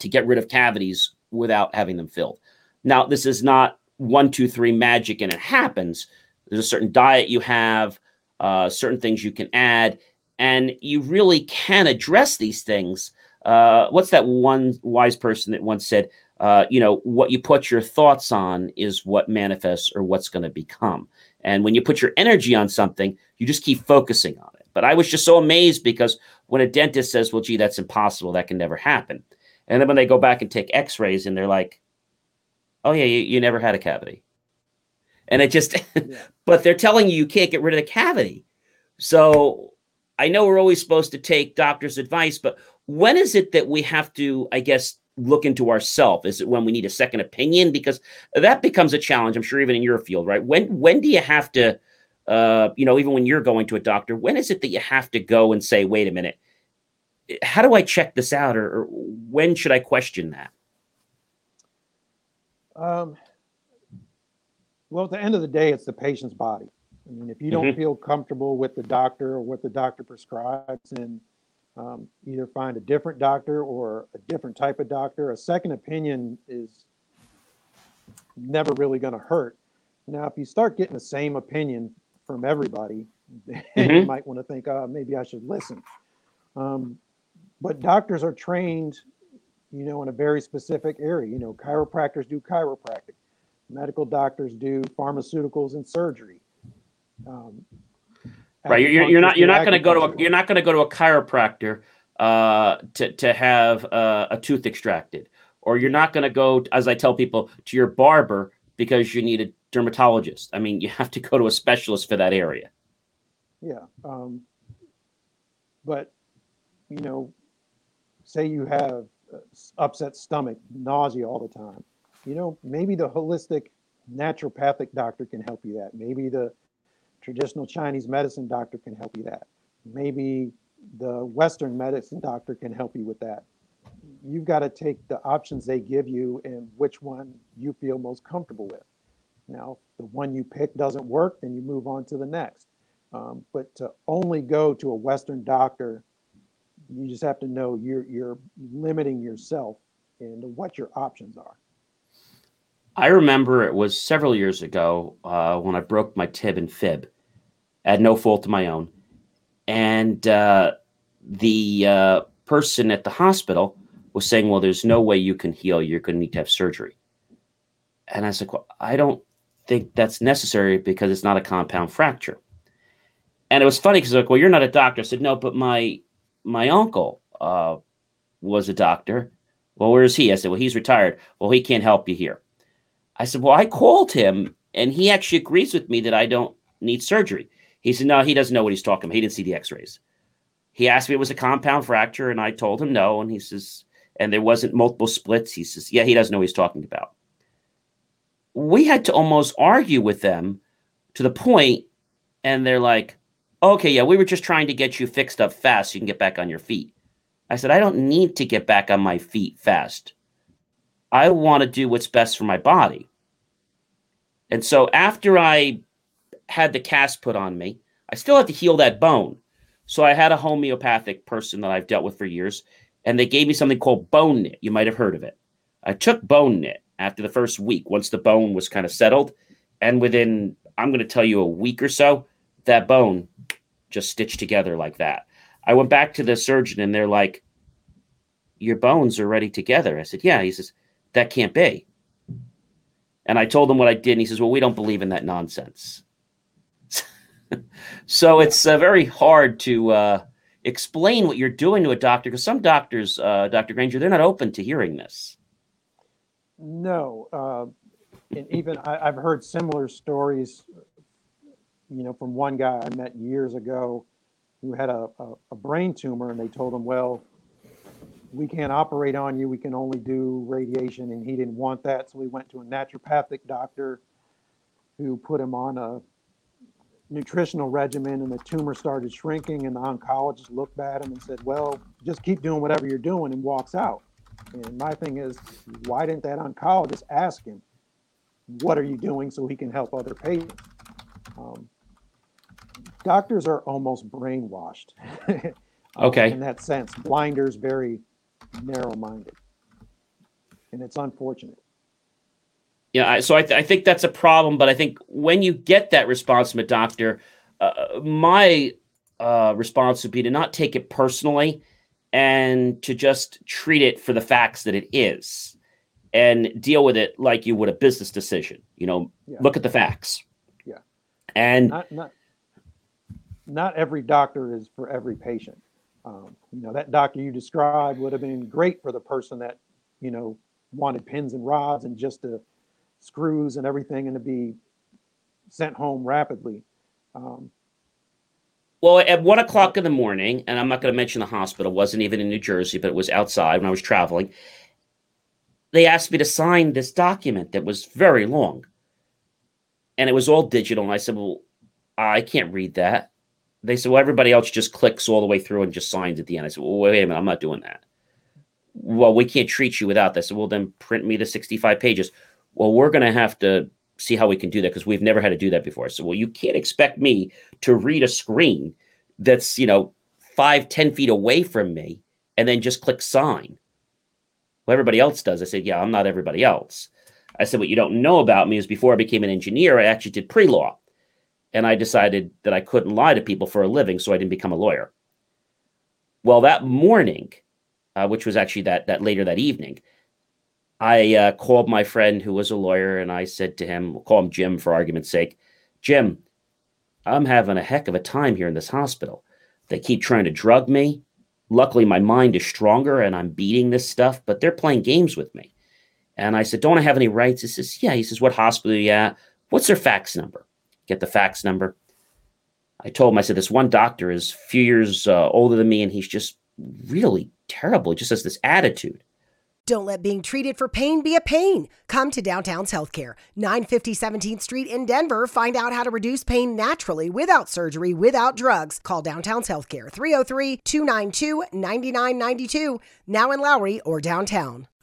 to get rid of cavities without having them filled. Now, this is not one, two, three magic and it happens. There's a certain diet you have, uh, certain things you can add, and you really can address these things. Uh, what's that one wise person that once said, uh, you know, what you put your thoughts on is what manifests or what's going to become. And when you put your energy on something, you just keep focusing on it. But I was just so amazed because when a dentist says, well, gee, that's impossible, that can never happen. And then when they go back and take x rays and they're like, oh yeah, you, you never had a cavity. And it just, yeah. [laughs] but they're telling you you can't get rid of the cavity. So I know we're always supposed to take doctor's advice, but when is it that we have to, I guess, look into ourselves? Is it when we need a second opinion? Because that becomes a challenge. I'm sure even in your field, right? When when do you have to, uh, you know, even when you're going to a doctor, when is it that you have to go and say, wait a minute, how do I check this out, or, or when should I question that? Um, well, at the end of the day, it's the patient's body. I mean, if you don't mm-hmm. feel comfortable with the doctor or what the doctor prescribes, then um, either find a different doctor or a different type of doctor. A second opinion is never really going to hurt. Now, if you start getting the same opinion from everybody, [laughs] then mm-hmm. you might want to think, uh, maybe I should listen. Um, but doctors are trained you know, in a very specific area. You know, chiropractors do chiropractic, medical doctors do pharmaceuticals and surgery. Um, right, you're, you're not you're not going to go to a, you're not going to go to a chiropractor uh, to to have uh, a tooth extracted, or you're not going to go, as I tell people, to your barber because you need a dermatologist. I mean, you [laughs] have to go to a specialist for that area. Yeah, um, but you know, say you have upset stomach, nausea all the time. You know, maybe the holistic naturopathic doctor can help you that. Maybe the traditional Chinese medicine doctor can help you that. Maybe the Western medicine doctor can help you with that. You've got to take the options they give you and which one you feel most comfortable with. Now, the one you pick doesn't work, then you move on to the next. Um, but to only go to a Western doctor you just have to know you're you're limiting yourself and what your options are. I remember it was several years ago uh, when I broke my tib and fib at no fault of my own, and uh, the uh, person at the hospital was saying, "Well, there's no way you can heal. You're going to need to have surgery." And I said, "Well, I don't think that's necessary because it's not a compound fracture." And it was funny because like, "Well, you're not a doctor." I said, "No, but my my uncle uh, was a doctor. Well, where is he? I said, well, he's retired. Well, he can't help you here. I said, well, I called him and he actually agrees with me that I don't need surgery. He said, no, he doesn't know what he's talking about. He didn't see the x-rays. He asked me it was a compound fracture and I told him no. And he says, and there wasn't multiple splits. He says, yeah, he doesn't know what he's talking about. We had to almost argue with them to the point, and they're like, okay, yeah, we were just trying to get you fixed up fast so you can get back on your feet. I said, I don't need to get back on my feet fast. I want to do what's best for my body. And so after I had the cast put on me, I still had to heal that bone. So I had a homeopathic person that I've dealt with for years, and they gave me something called bone knit. You might have heard of it. I took bone knit after the first week, once the bone was kind of settled. And within, I'm going to tell you, a week or so, that bone just stitched together like that. I went back to the surgeon and they're like, Your bones are ready together. I said, Yeah. He says, That can't be. And I told him what I did. And he says, Well, we don't believe in that nonsense. [laughs] so it's uh, very hard to uh, explain what you're doing to a doctor because some doctors, uh, Dr. Granger, they're not open to hearing this. No, uh, and even I, have heard similar stories. You know, from one guy I met years ago who had a, a, a brain tumor, and they told him, "Well, we can't operate on you. We can only do radiation," and he didn't want that, so we went to a naturopathic doctor who put him on a nutritional regimen and the tumor started shrinking and the oncologist looked at him and said well just keep doing whatever you're doing and walks out. And my thing is why didn't that oncologist ask him what are you doing so he can help other patients? Um, doctors are almost brainwashed. [laughs] Okay. in that sense blinders very narrow-minded and it's unfortunate yeah, so I, th- I think that's a problem. But I think when you get that response from a doctor, uh, my uh, response would be to not take it personally and to just treat it for the facts that it is and deal with it like you would a business decision. You know, yeah. look at the facts. Yeah. And not, not, not every doctor is for every patient. Um, you know, that doctor you described would have been great for the person that, you know, wanted pins and rods and just the screws and everything and to be sent home rapidly. Um, well, at one o'clock in the morning, and I'm not going to mention the hospital, wasn't even in New Jersey, but it was outside when I was traveling. They asked me to sign this document that was very long. And it was all digital. And I said, Well, I can't read that. They said, Well, everybody else just clicks all the way through and just signs at the end. I said, Well, wait a minute, I'm not doing that. Well, we can't treat you without this. Well, then print me the 65 pages well, we're going to have to see how we can do that because we've never had to do that before. So, well, you can't expect me to read a screen that's, you know, five, ten feet away from me and then just click sign. Well, everybody else does. I said, yeah, I'm not everybody else. I said, what you don't know about me is before I became an engineer, I actually did pre law. And I decided that I couldn't lie to people for a living, so I didn't become a lawyer. Well, that morning, uh, which was actually that that later that evening, I uh, called my friend who was a lawyer and I said to him, we'll call him Jim for argument's sake, Jim, I'm having a heck of a time here in this hospital. They keep trying to drug me. Luckily, my mind is stronger and I'm beating this stuff, but they're playing games with me. And I said, Don't I have any rights? He says, Yeah. He says, What hospital are you at? What's their fax number? Get the fax number. I told him, I said, This one doctor is a few years uh, older than me and he's just really terrible. He just has this attitude. Don't let being treated for pain be a pain. Come to Downtown's Healthcare, 950 17th Street in Denver. Find out how to reduce pain naturally without surgery, without drugs. Call Downtown's Healthcare, 303 292 9992, now in Lowry or downtown.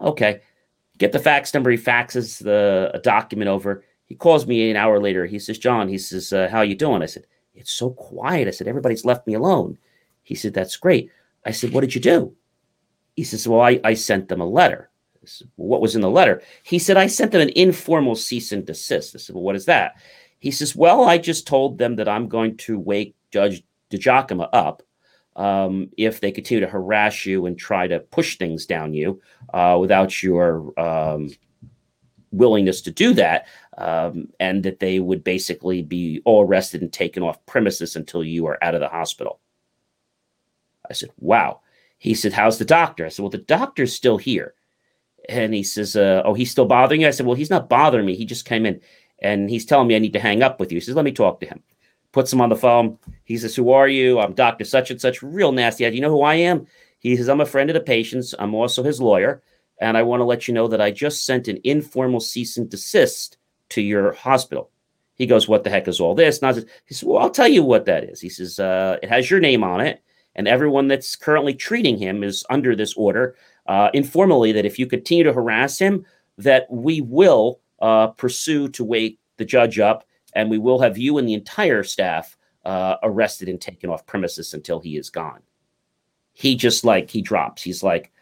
Okay. Get the fax number. He faxes the a document over. He calls me an hour later. He says, John, he says, uh, how you doing? I said, it's so quiet. I said, everybody's left me alone. He said, that's great. I said, what did you do? He says, well, I, I sent them a letter. Said, well, what was in the letter? He said, I sent them an informal cease and desist. I said, well, what is that? He says, well, I just told them that I'm going to wake Judge DiGiacomo up um, if they continue to harass you and try to push things down you uh, without your um, willingness to do that, um, and that they would basically be all arrested and taken off premises until you are out of the hospital. I said, Wow. He said, How's the doctor? I said, Well, the doctor's still here. And he says, uh, Oh, he's still bothering you? I said, Well, he's not bothering me. He just came in and he's telling me I need to hang up with you. He says, Let me talk to him puts him on the phone. He says, Who are you? I'm Dr. Such and Such, real nasty. You know who I am? He says, I'm a friend of the patient's. I'm also his lawyer. And I want to let you know that I just sent an informal cease and desist to your hospital. He goes, What the heck is all this? And I said, he says, Well, I'll tell you what that is. He says, uh, It has your name on it. And everyone that's currently treating him is under this order uh, informally that if you continue to harass him, that we will uh, pursue to wake the judge up and we will have you and the entire staff uh, arrested and taken off premises until he is gone. He just like, he drops. He's like,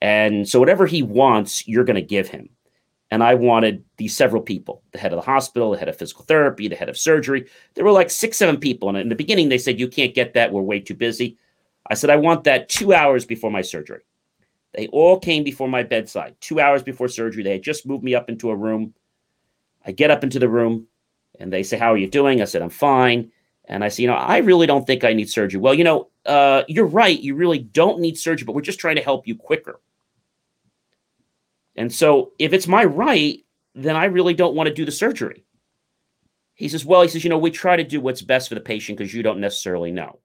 and so whatever he wants, you're going to give him. And I wanted these several people the head of the hospital, the head of physical therapy, the head of surgery. There were like six, seven people. And in the beginning, they said, You can't get that. We're way too busy. I said, I want that two hours before my surgery. They all came before my bedside, two hours before surgery. They had just moved me up into a room. I get up into the room and they say, How are you doing? I said, I'm fine. And I say, You know, I really don't think I need surgery. Well, you know, uh, you're right. You really don't need surgery, but we're just trying to help you quicker. And so if it's my right, then I really don't want to do the surgery. He says, Well, he says, You know, we try to do what's best for the patient because you don't necessarily know.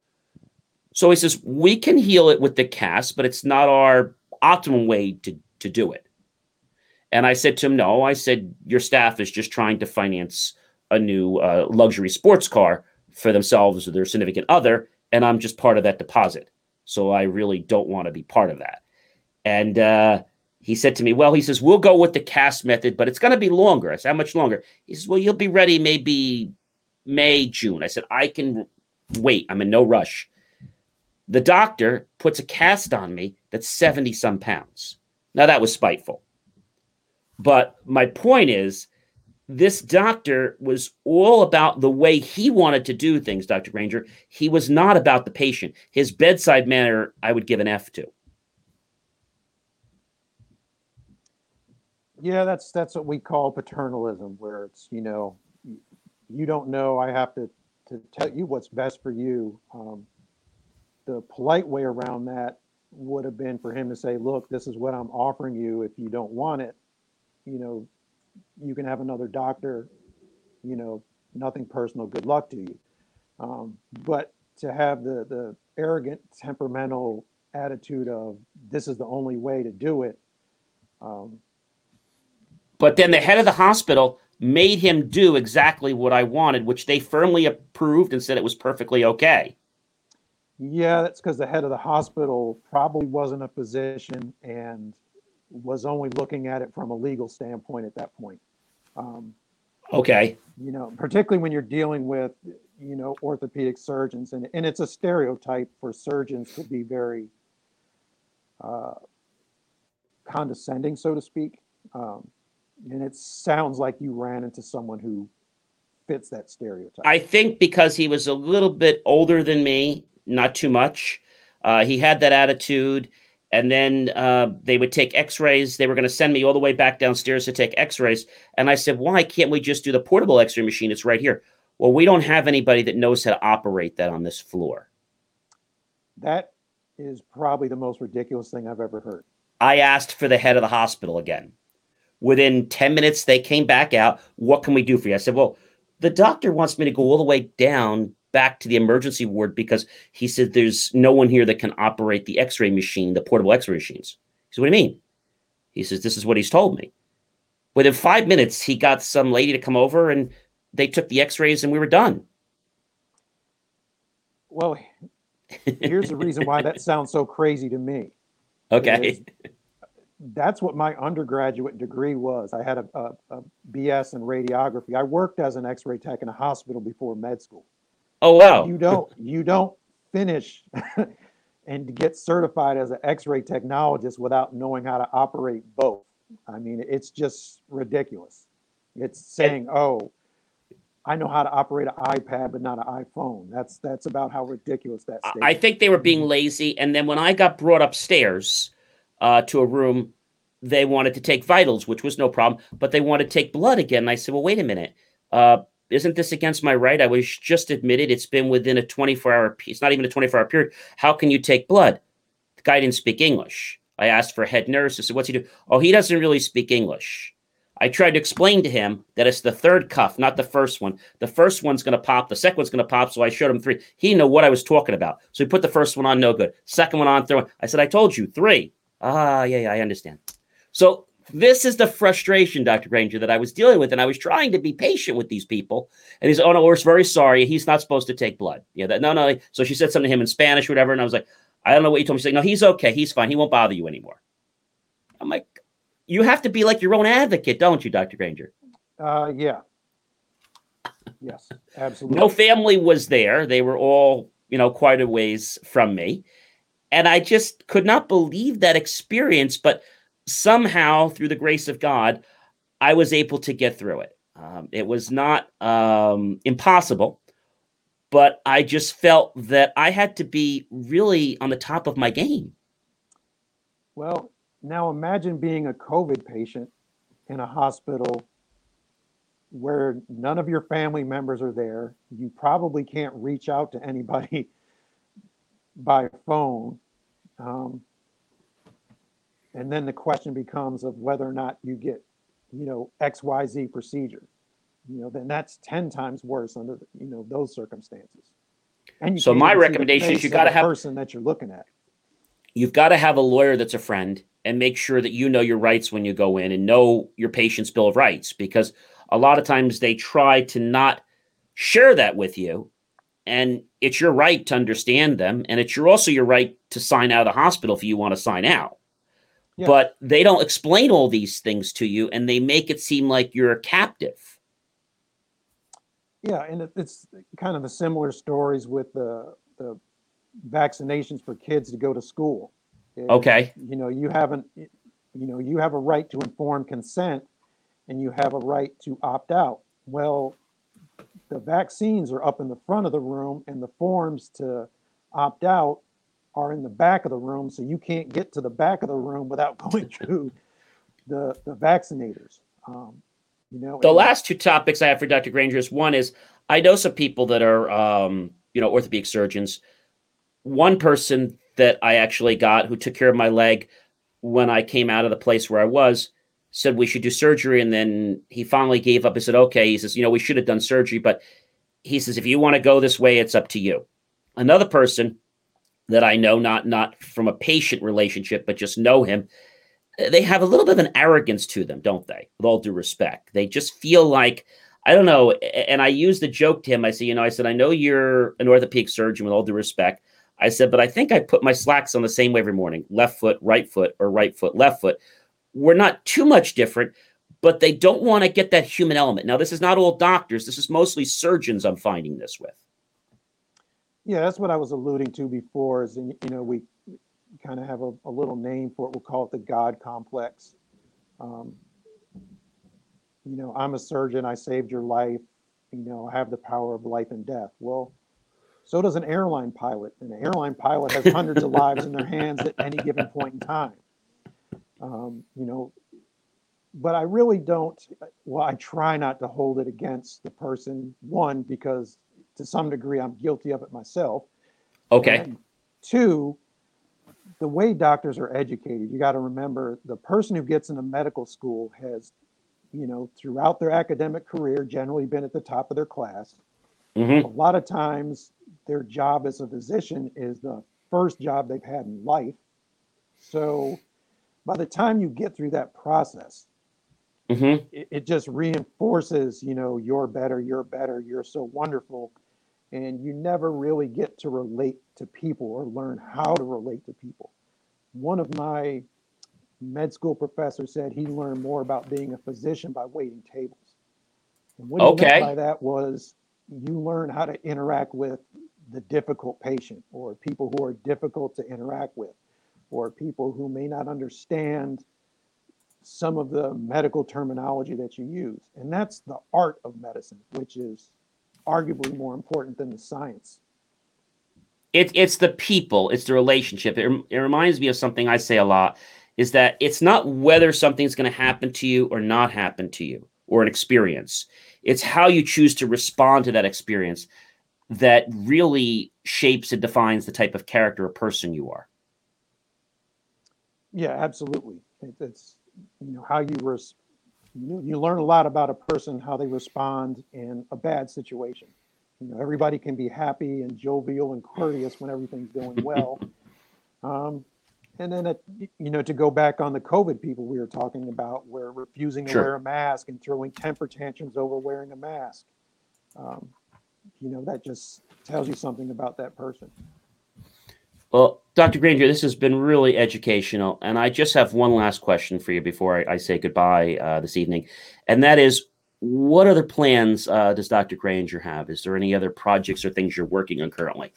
So he says, We can heal it with the cast, but it's not our optimum way to, to do it. And I said to him, No, I said, Your staff is just trying to finance a new uh, luxury sports car for themselves or their significant other. And I'm just part of that deposit. So I really don't want to be part of that. And, uh, he said to me, Well, he says, we'll go with the cast method, but it's going to be longer. I said, How much longer? He says, Well, you'll be ready maybe May, June. I said, I can wait. I'm in no rush. The doctor puts a cast on me that's 70 some pounds. Now, that was spiteful. But my point is, this doctor was all about the way he wanted to do things, Dr. Granger. He was not about the patient. His bedside manner, I would give an F to. Yeah, that's that's what we call paternalism, where it's you know, you don't know. I have to to tell you what's best for you. Um, the polite way around that would have been for him to say, "Look, this is what I'm offering you. If you don't want it, you know, you can have another doctor. You know, nothing personal. Good luck to you." Um, but to have the the arrogant, temperamental attitude of this is the only way to do it. Um, but then the head of the hospital made him do exactly what I wanted, which they firmly approved and said it was perfectly okay. Yeah, that's because the head of the hospital probably wasn't a physician and was only looking at it from a legal standpoint at that point. Um, okay. You know, particularly when you're dealing with, you know, orthopedic surgeons, and, and it's a stereotype for surgeons to be very uh, condescending, so to speak. Um, and it sounds like you ran into someone who fits that stereotype. I think because he was a little bit older than me, not too much. Uh, he had that attitude. And then uh, they would take x rays. They were going to send me all the way back downstairs to take x rays. And I said, why can't we just do the portable x ray machine? It's right here. Well, we don't have anybody that knows how to operate that on this floor. That is probably the most ridiculous thing I've ever heard. I asked for the head of the hospital again. Within 10 minutes, they came back out. What can we do for you? I said, Well, the doctor wants me to go all the way down back to the emergency ward because he said there's no one here that can operate the x ray machine, the portable x ray machines. He said, What do you mean? He says, This is what he's told me. Within five minutes, he got some lady to come over and they took the x rays and we were done. Well, here's the reason why that sounds so crazy to me. Okay that's what my undergraduate degree was. I had a, a, a, BS in radiography. I worked as an X-ray tech in a hospital before med school. Oh wow! You don't you don't finish [laughs] and get certified as an X-ray technologist without knowing how to operate both. I mean, it's just ridiculous. It's saying, "Oh, I know how to operate an iPad, but not an iPhone." That's that's about how ridiculous that. I think they were being lazy, and then when I got brought upstairs uh, to a room. They wanted to take vitals, which was no problem, but they wanted to take blood again. And I said, well, wait a minute. Uh, isn't this against my right? I was just admitted it's been within a 24 hour, it's not even a 24 hour period. How can you take blood? The guy didn't speak English. I asked for a head nurse. I said, what's he do? Oh, he doesn't really speak English. I tried to explain to him that it's the third cuff, not the first one. The first one's going to pop. The second one's going to pop. So I showed him three. He didn't know what I was talking about. So he put the first one on, no good. Second one on, third one. I said, I told you, three. Ah, yeah, yeah, I understand. So this is the frustration, Dr. Granger, that I was dealing with, and I was trying to be patient with these people. And he's, oh no, we're very sorry. He's not supposed to take blood. Yeah, that no, no. So she said something to him in Spanish, whatever, and I was like, I don't know what you told me. She's like, no, he's okay. He's fine. He won't bother you anymore. I'm like, you have to be like your own advocate, don't you, Dr. Granger? Uh, yeah. Yes, absolutely. No family was there. They were all, you know, quite a ways from me. And I just could not believe that experience. But somehow, through the grace of God, I was able to get through it. Um, it was not um, impossible, but I just felt that I had to be really on the top of my game. Well, now imagine being a COVID patient in a hospital where none of your family members are there. You probably can't reach out to anybody [laughs] by phone. Um, and then the question becomes of whether or not you get, you know, XYZ procedure. You know, then that's 10 times worse under, you know, those circumstances. And you so my recommendation is you got to have person that you're looking at. You've got to have a lawyer that's a friend and make sure that you know your rights when you go in and know your patient's bill of rights because a lot of times they try to not share that with you and it's your right to understand them and it's your also your right to sign out of the hospital if you want to sign out yeah. but they don't explain all these things to you and they make it seem like you're a captive yeah and it's kind of the similar stories with the the vaccinations for kids to go to school okay you know you haven't you know you have a right to informed consent and you have a right to opt out. Well, the vaccines are up in the front of the room, and the forms to opt out are in the back of the room. So you can't get to the back of the room without [laughs] going [laughs] through the, the vaccinators. Um, you know, the last two topics I have for Dr. Granger is one is I know some people that are, um, you know, orthopedic surgeons. One person that I actually got who took care of my leg when I came out of the place where I was said we should do surgery, and then he finally gave up. He said, "Okay." He says, "You know, we should have done surgery, but." He says, if you want to go this way, it's up to you. Another person that I know, not not from a patient relationship, but just know him, eh, they have a little bit of an arrogance to them, don't they? With all due respect, they just feel like I don't know. And I used the joke to him. I said, you know, I said, I know you're an orthopedic surgeon. With all due respect, I said, but I think I put my slacks on the same way every morning: left foot, right foot, or right foot, left foot we're not too much different, but they don't want to get that human element. Now, this is not all doctors, this is mostly surgeons I'm finding this with. Yeah, that's what I was alluding to before. Is you know we kind of have a, a, little name for it. We'll call it the God complex. Um, you know, I'm a surgeon. I saved your life. You know, I have the power of life and death. Well, so does an airline pilot. And an airline pilot has hundreds of lives in their hands at any given point in time. Um, you know, but I really don't. Well, I try not to hold it against the person. One, because to some degree I'm guilty of it myself. Okay. And two, the way doctors are educated, you got to remember the person who gets into medical school has, you know, throughout their academic career, generally been at the top of their class. Mm-hmm. A lot of times, their job as a physician is the first job they've had in life. So by the time you get through that process, mm-hmm. it, it, just reinforces, you know, you're better, you're better, you're so wonderful. And you never really get to relate to people or learn how to relate to people. One of my med school professors said he learned more about being a physician by waiting tables. And what okay. he meant by that was you learn how to interact with the difficult patient or people who are difficult to interact with or people who may not understand some of the medical terminology that you use. And that's the art of medicine, which is arguably more important than the science. It, it's the people, it's the relationship. It, it reminds me of something I say a lot is that it's not whether something's going to happen to you or not happen to you or an experience. It's how you choose to respond to that experience that really shapes and defines the type of character or person you are. Yeah, absolutely. It, it's you know how you res- you, you learn a lot about a person how they respond in a bad situation. You know, everybody can be happy and jovial and courteous when everything's going well. Um, and then, it, you know, to go back on the COVID people we were talking about, where refusing to wear a mask and throwing temper tantrums over wearing a mask. Um, you know, that just tells you something about that person. Well, Dr. Granger, this has been really educational. And I just have one last question for you before I, I say goodbye uh, this evening. And that is what other plans uh, does Dr. Granger have? Is there any other projects or things you're working on currently?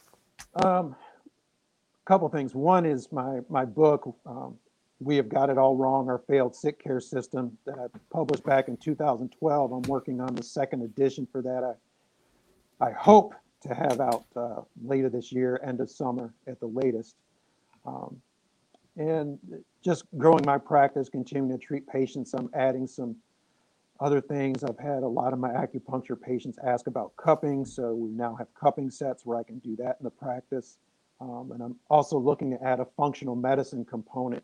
Um, a couple things. One is my my book, um, "We Have Got It All Wrong: Our Failed Sick Care System," that I published back in 2012. I'm working on the second edition for that. I I hope to have out uh, later this year, end of summer at the latest. Um, and just growing my practice, continuing to treat patients. I'm adding some other things. I've had a lot of my acupuncture patients ask about cupping, so we now have cupping sets where I can do that in the practice. Um, and I'm also looking to add a functional medicine component,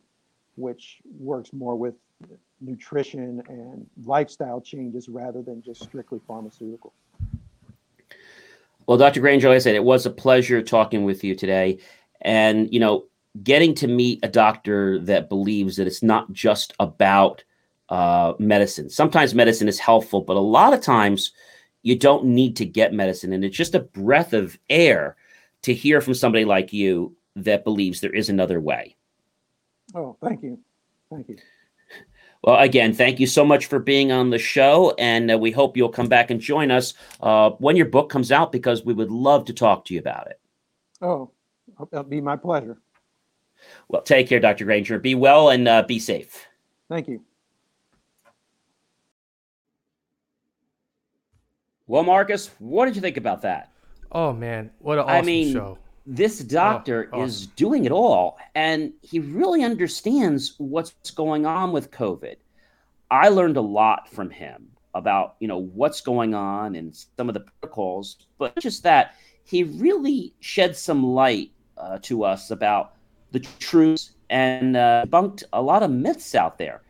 which works more with nutrition and lifestyle changes rather than just strictly pharmaceutical. Well, Dr. Granger, like I said, it was a pleasure talking with you today. And, you know, getting to meet a doctor that believes that it's not just about uh, medicine. Sometimes medicine is helpful, but a lot of times you don't need to get medicine. And it's just a breath of air to hear from somebody like you that believes there is another way. Oh, thank you. Thank you. Well, again, thank you so much for being on the show. And uh, we hope you'll come back and join us uh, when your book comes out because we would love to talk to you about it. Oh, that'll be my pleasure. Well, take care, Dr. Granger. Be well and uh, be safe. Thank you. Well, Marcus, what did you think about that? Oh man, what an awesome I mean, show! This doctor Oh, is doing it all, and he really understands what's going on with COVID. I learned a lot from him about you know what's going on and some of the protocols, but just that he really shed some light uh, to us about the truths and uh, debunked a lot of myths out there.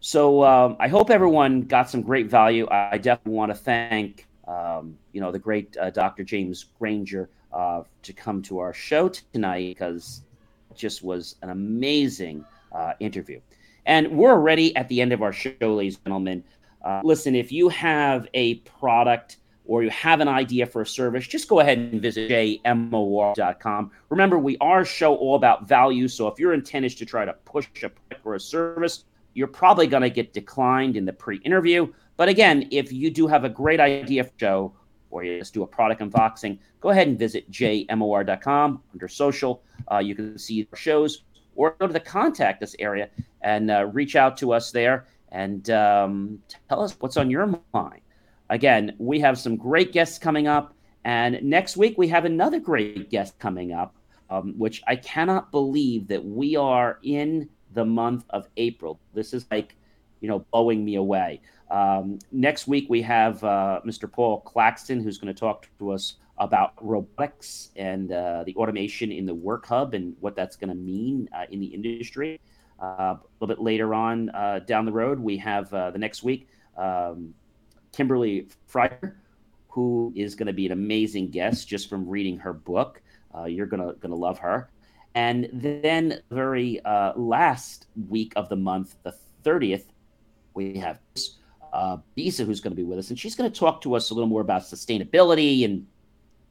So um, I hope everyone got some great value. I definitely want to thank um, you know the great uh, Dr. James Granger uh, to come to our show tonight because it just was an amazing uh, interview. And we're already at the end of our show, ladies and gentlemen. Uh, listen, if you have a product or you have an idea for a service, just go ahead and visit jmor.com. Remember, we are a show all about value. So if your intent is to try to push a product or a service, you're probably going to get declined in the pre interview. But again, if you do have a great idea for show or you just do a product unboxing, go ahead and visit jmor.com under social. Uh, you can see our shows or go to the contact us area and uh, reach out to us there and um, tell us what's on your mind. Again, we have some great guests coming up. And next week, we have another great guest coming up, um, which I cannot believe that we are in the month of April. This is like, you know, blowing me away. Um, next week, we have uh, Mr. Paul Claxton, who's going to talk to us about robotics and uh, the automation in the work hub and what that's going to mean uh, in the industry. Uh, a little bit later on uh, down the road, we have uh, the next week um, Kimberly Fryer, who is going to be an amazing guest just from reading her book. you're gonna gonna love her. And then very last week of the month, the 30th, we have uh, Bisa, who's going to be with us, and she's going to talk to us a little more about sustainability and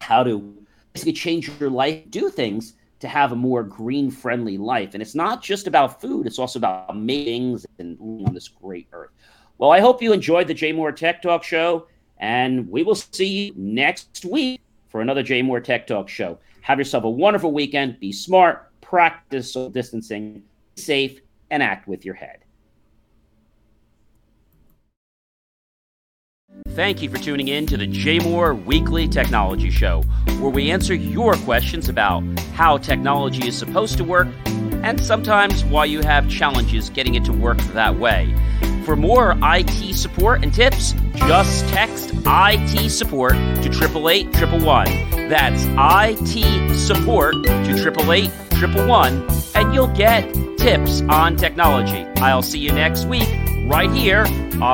how to basically change your life, do things to have a more green friendly life. And it's not just about food, it's also about things and on this great earth. Well, I hope you enjoyed the JMOR Tech Talk show, and we will see you next week for another JMOR Tech Talk show. Have yourself a wonderful weekend. Be smart, practice social distancing, be safe, and act with your head. Thank you for tuning in to the JMOR Weekly Technology Show, where we answer your questions about how technology is supposed to work and sometimes why you have challenges getting it to work that way. For more IT support and tips, just text IT support to 888 That's IT support to 888 and you'll get tips on technology. I'll see you next week right here on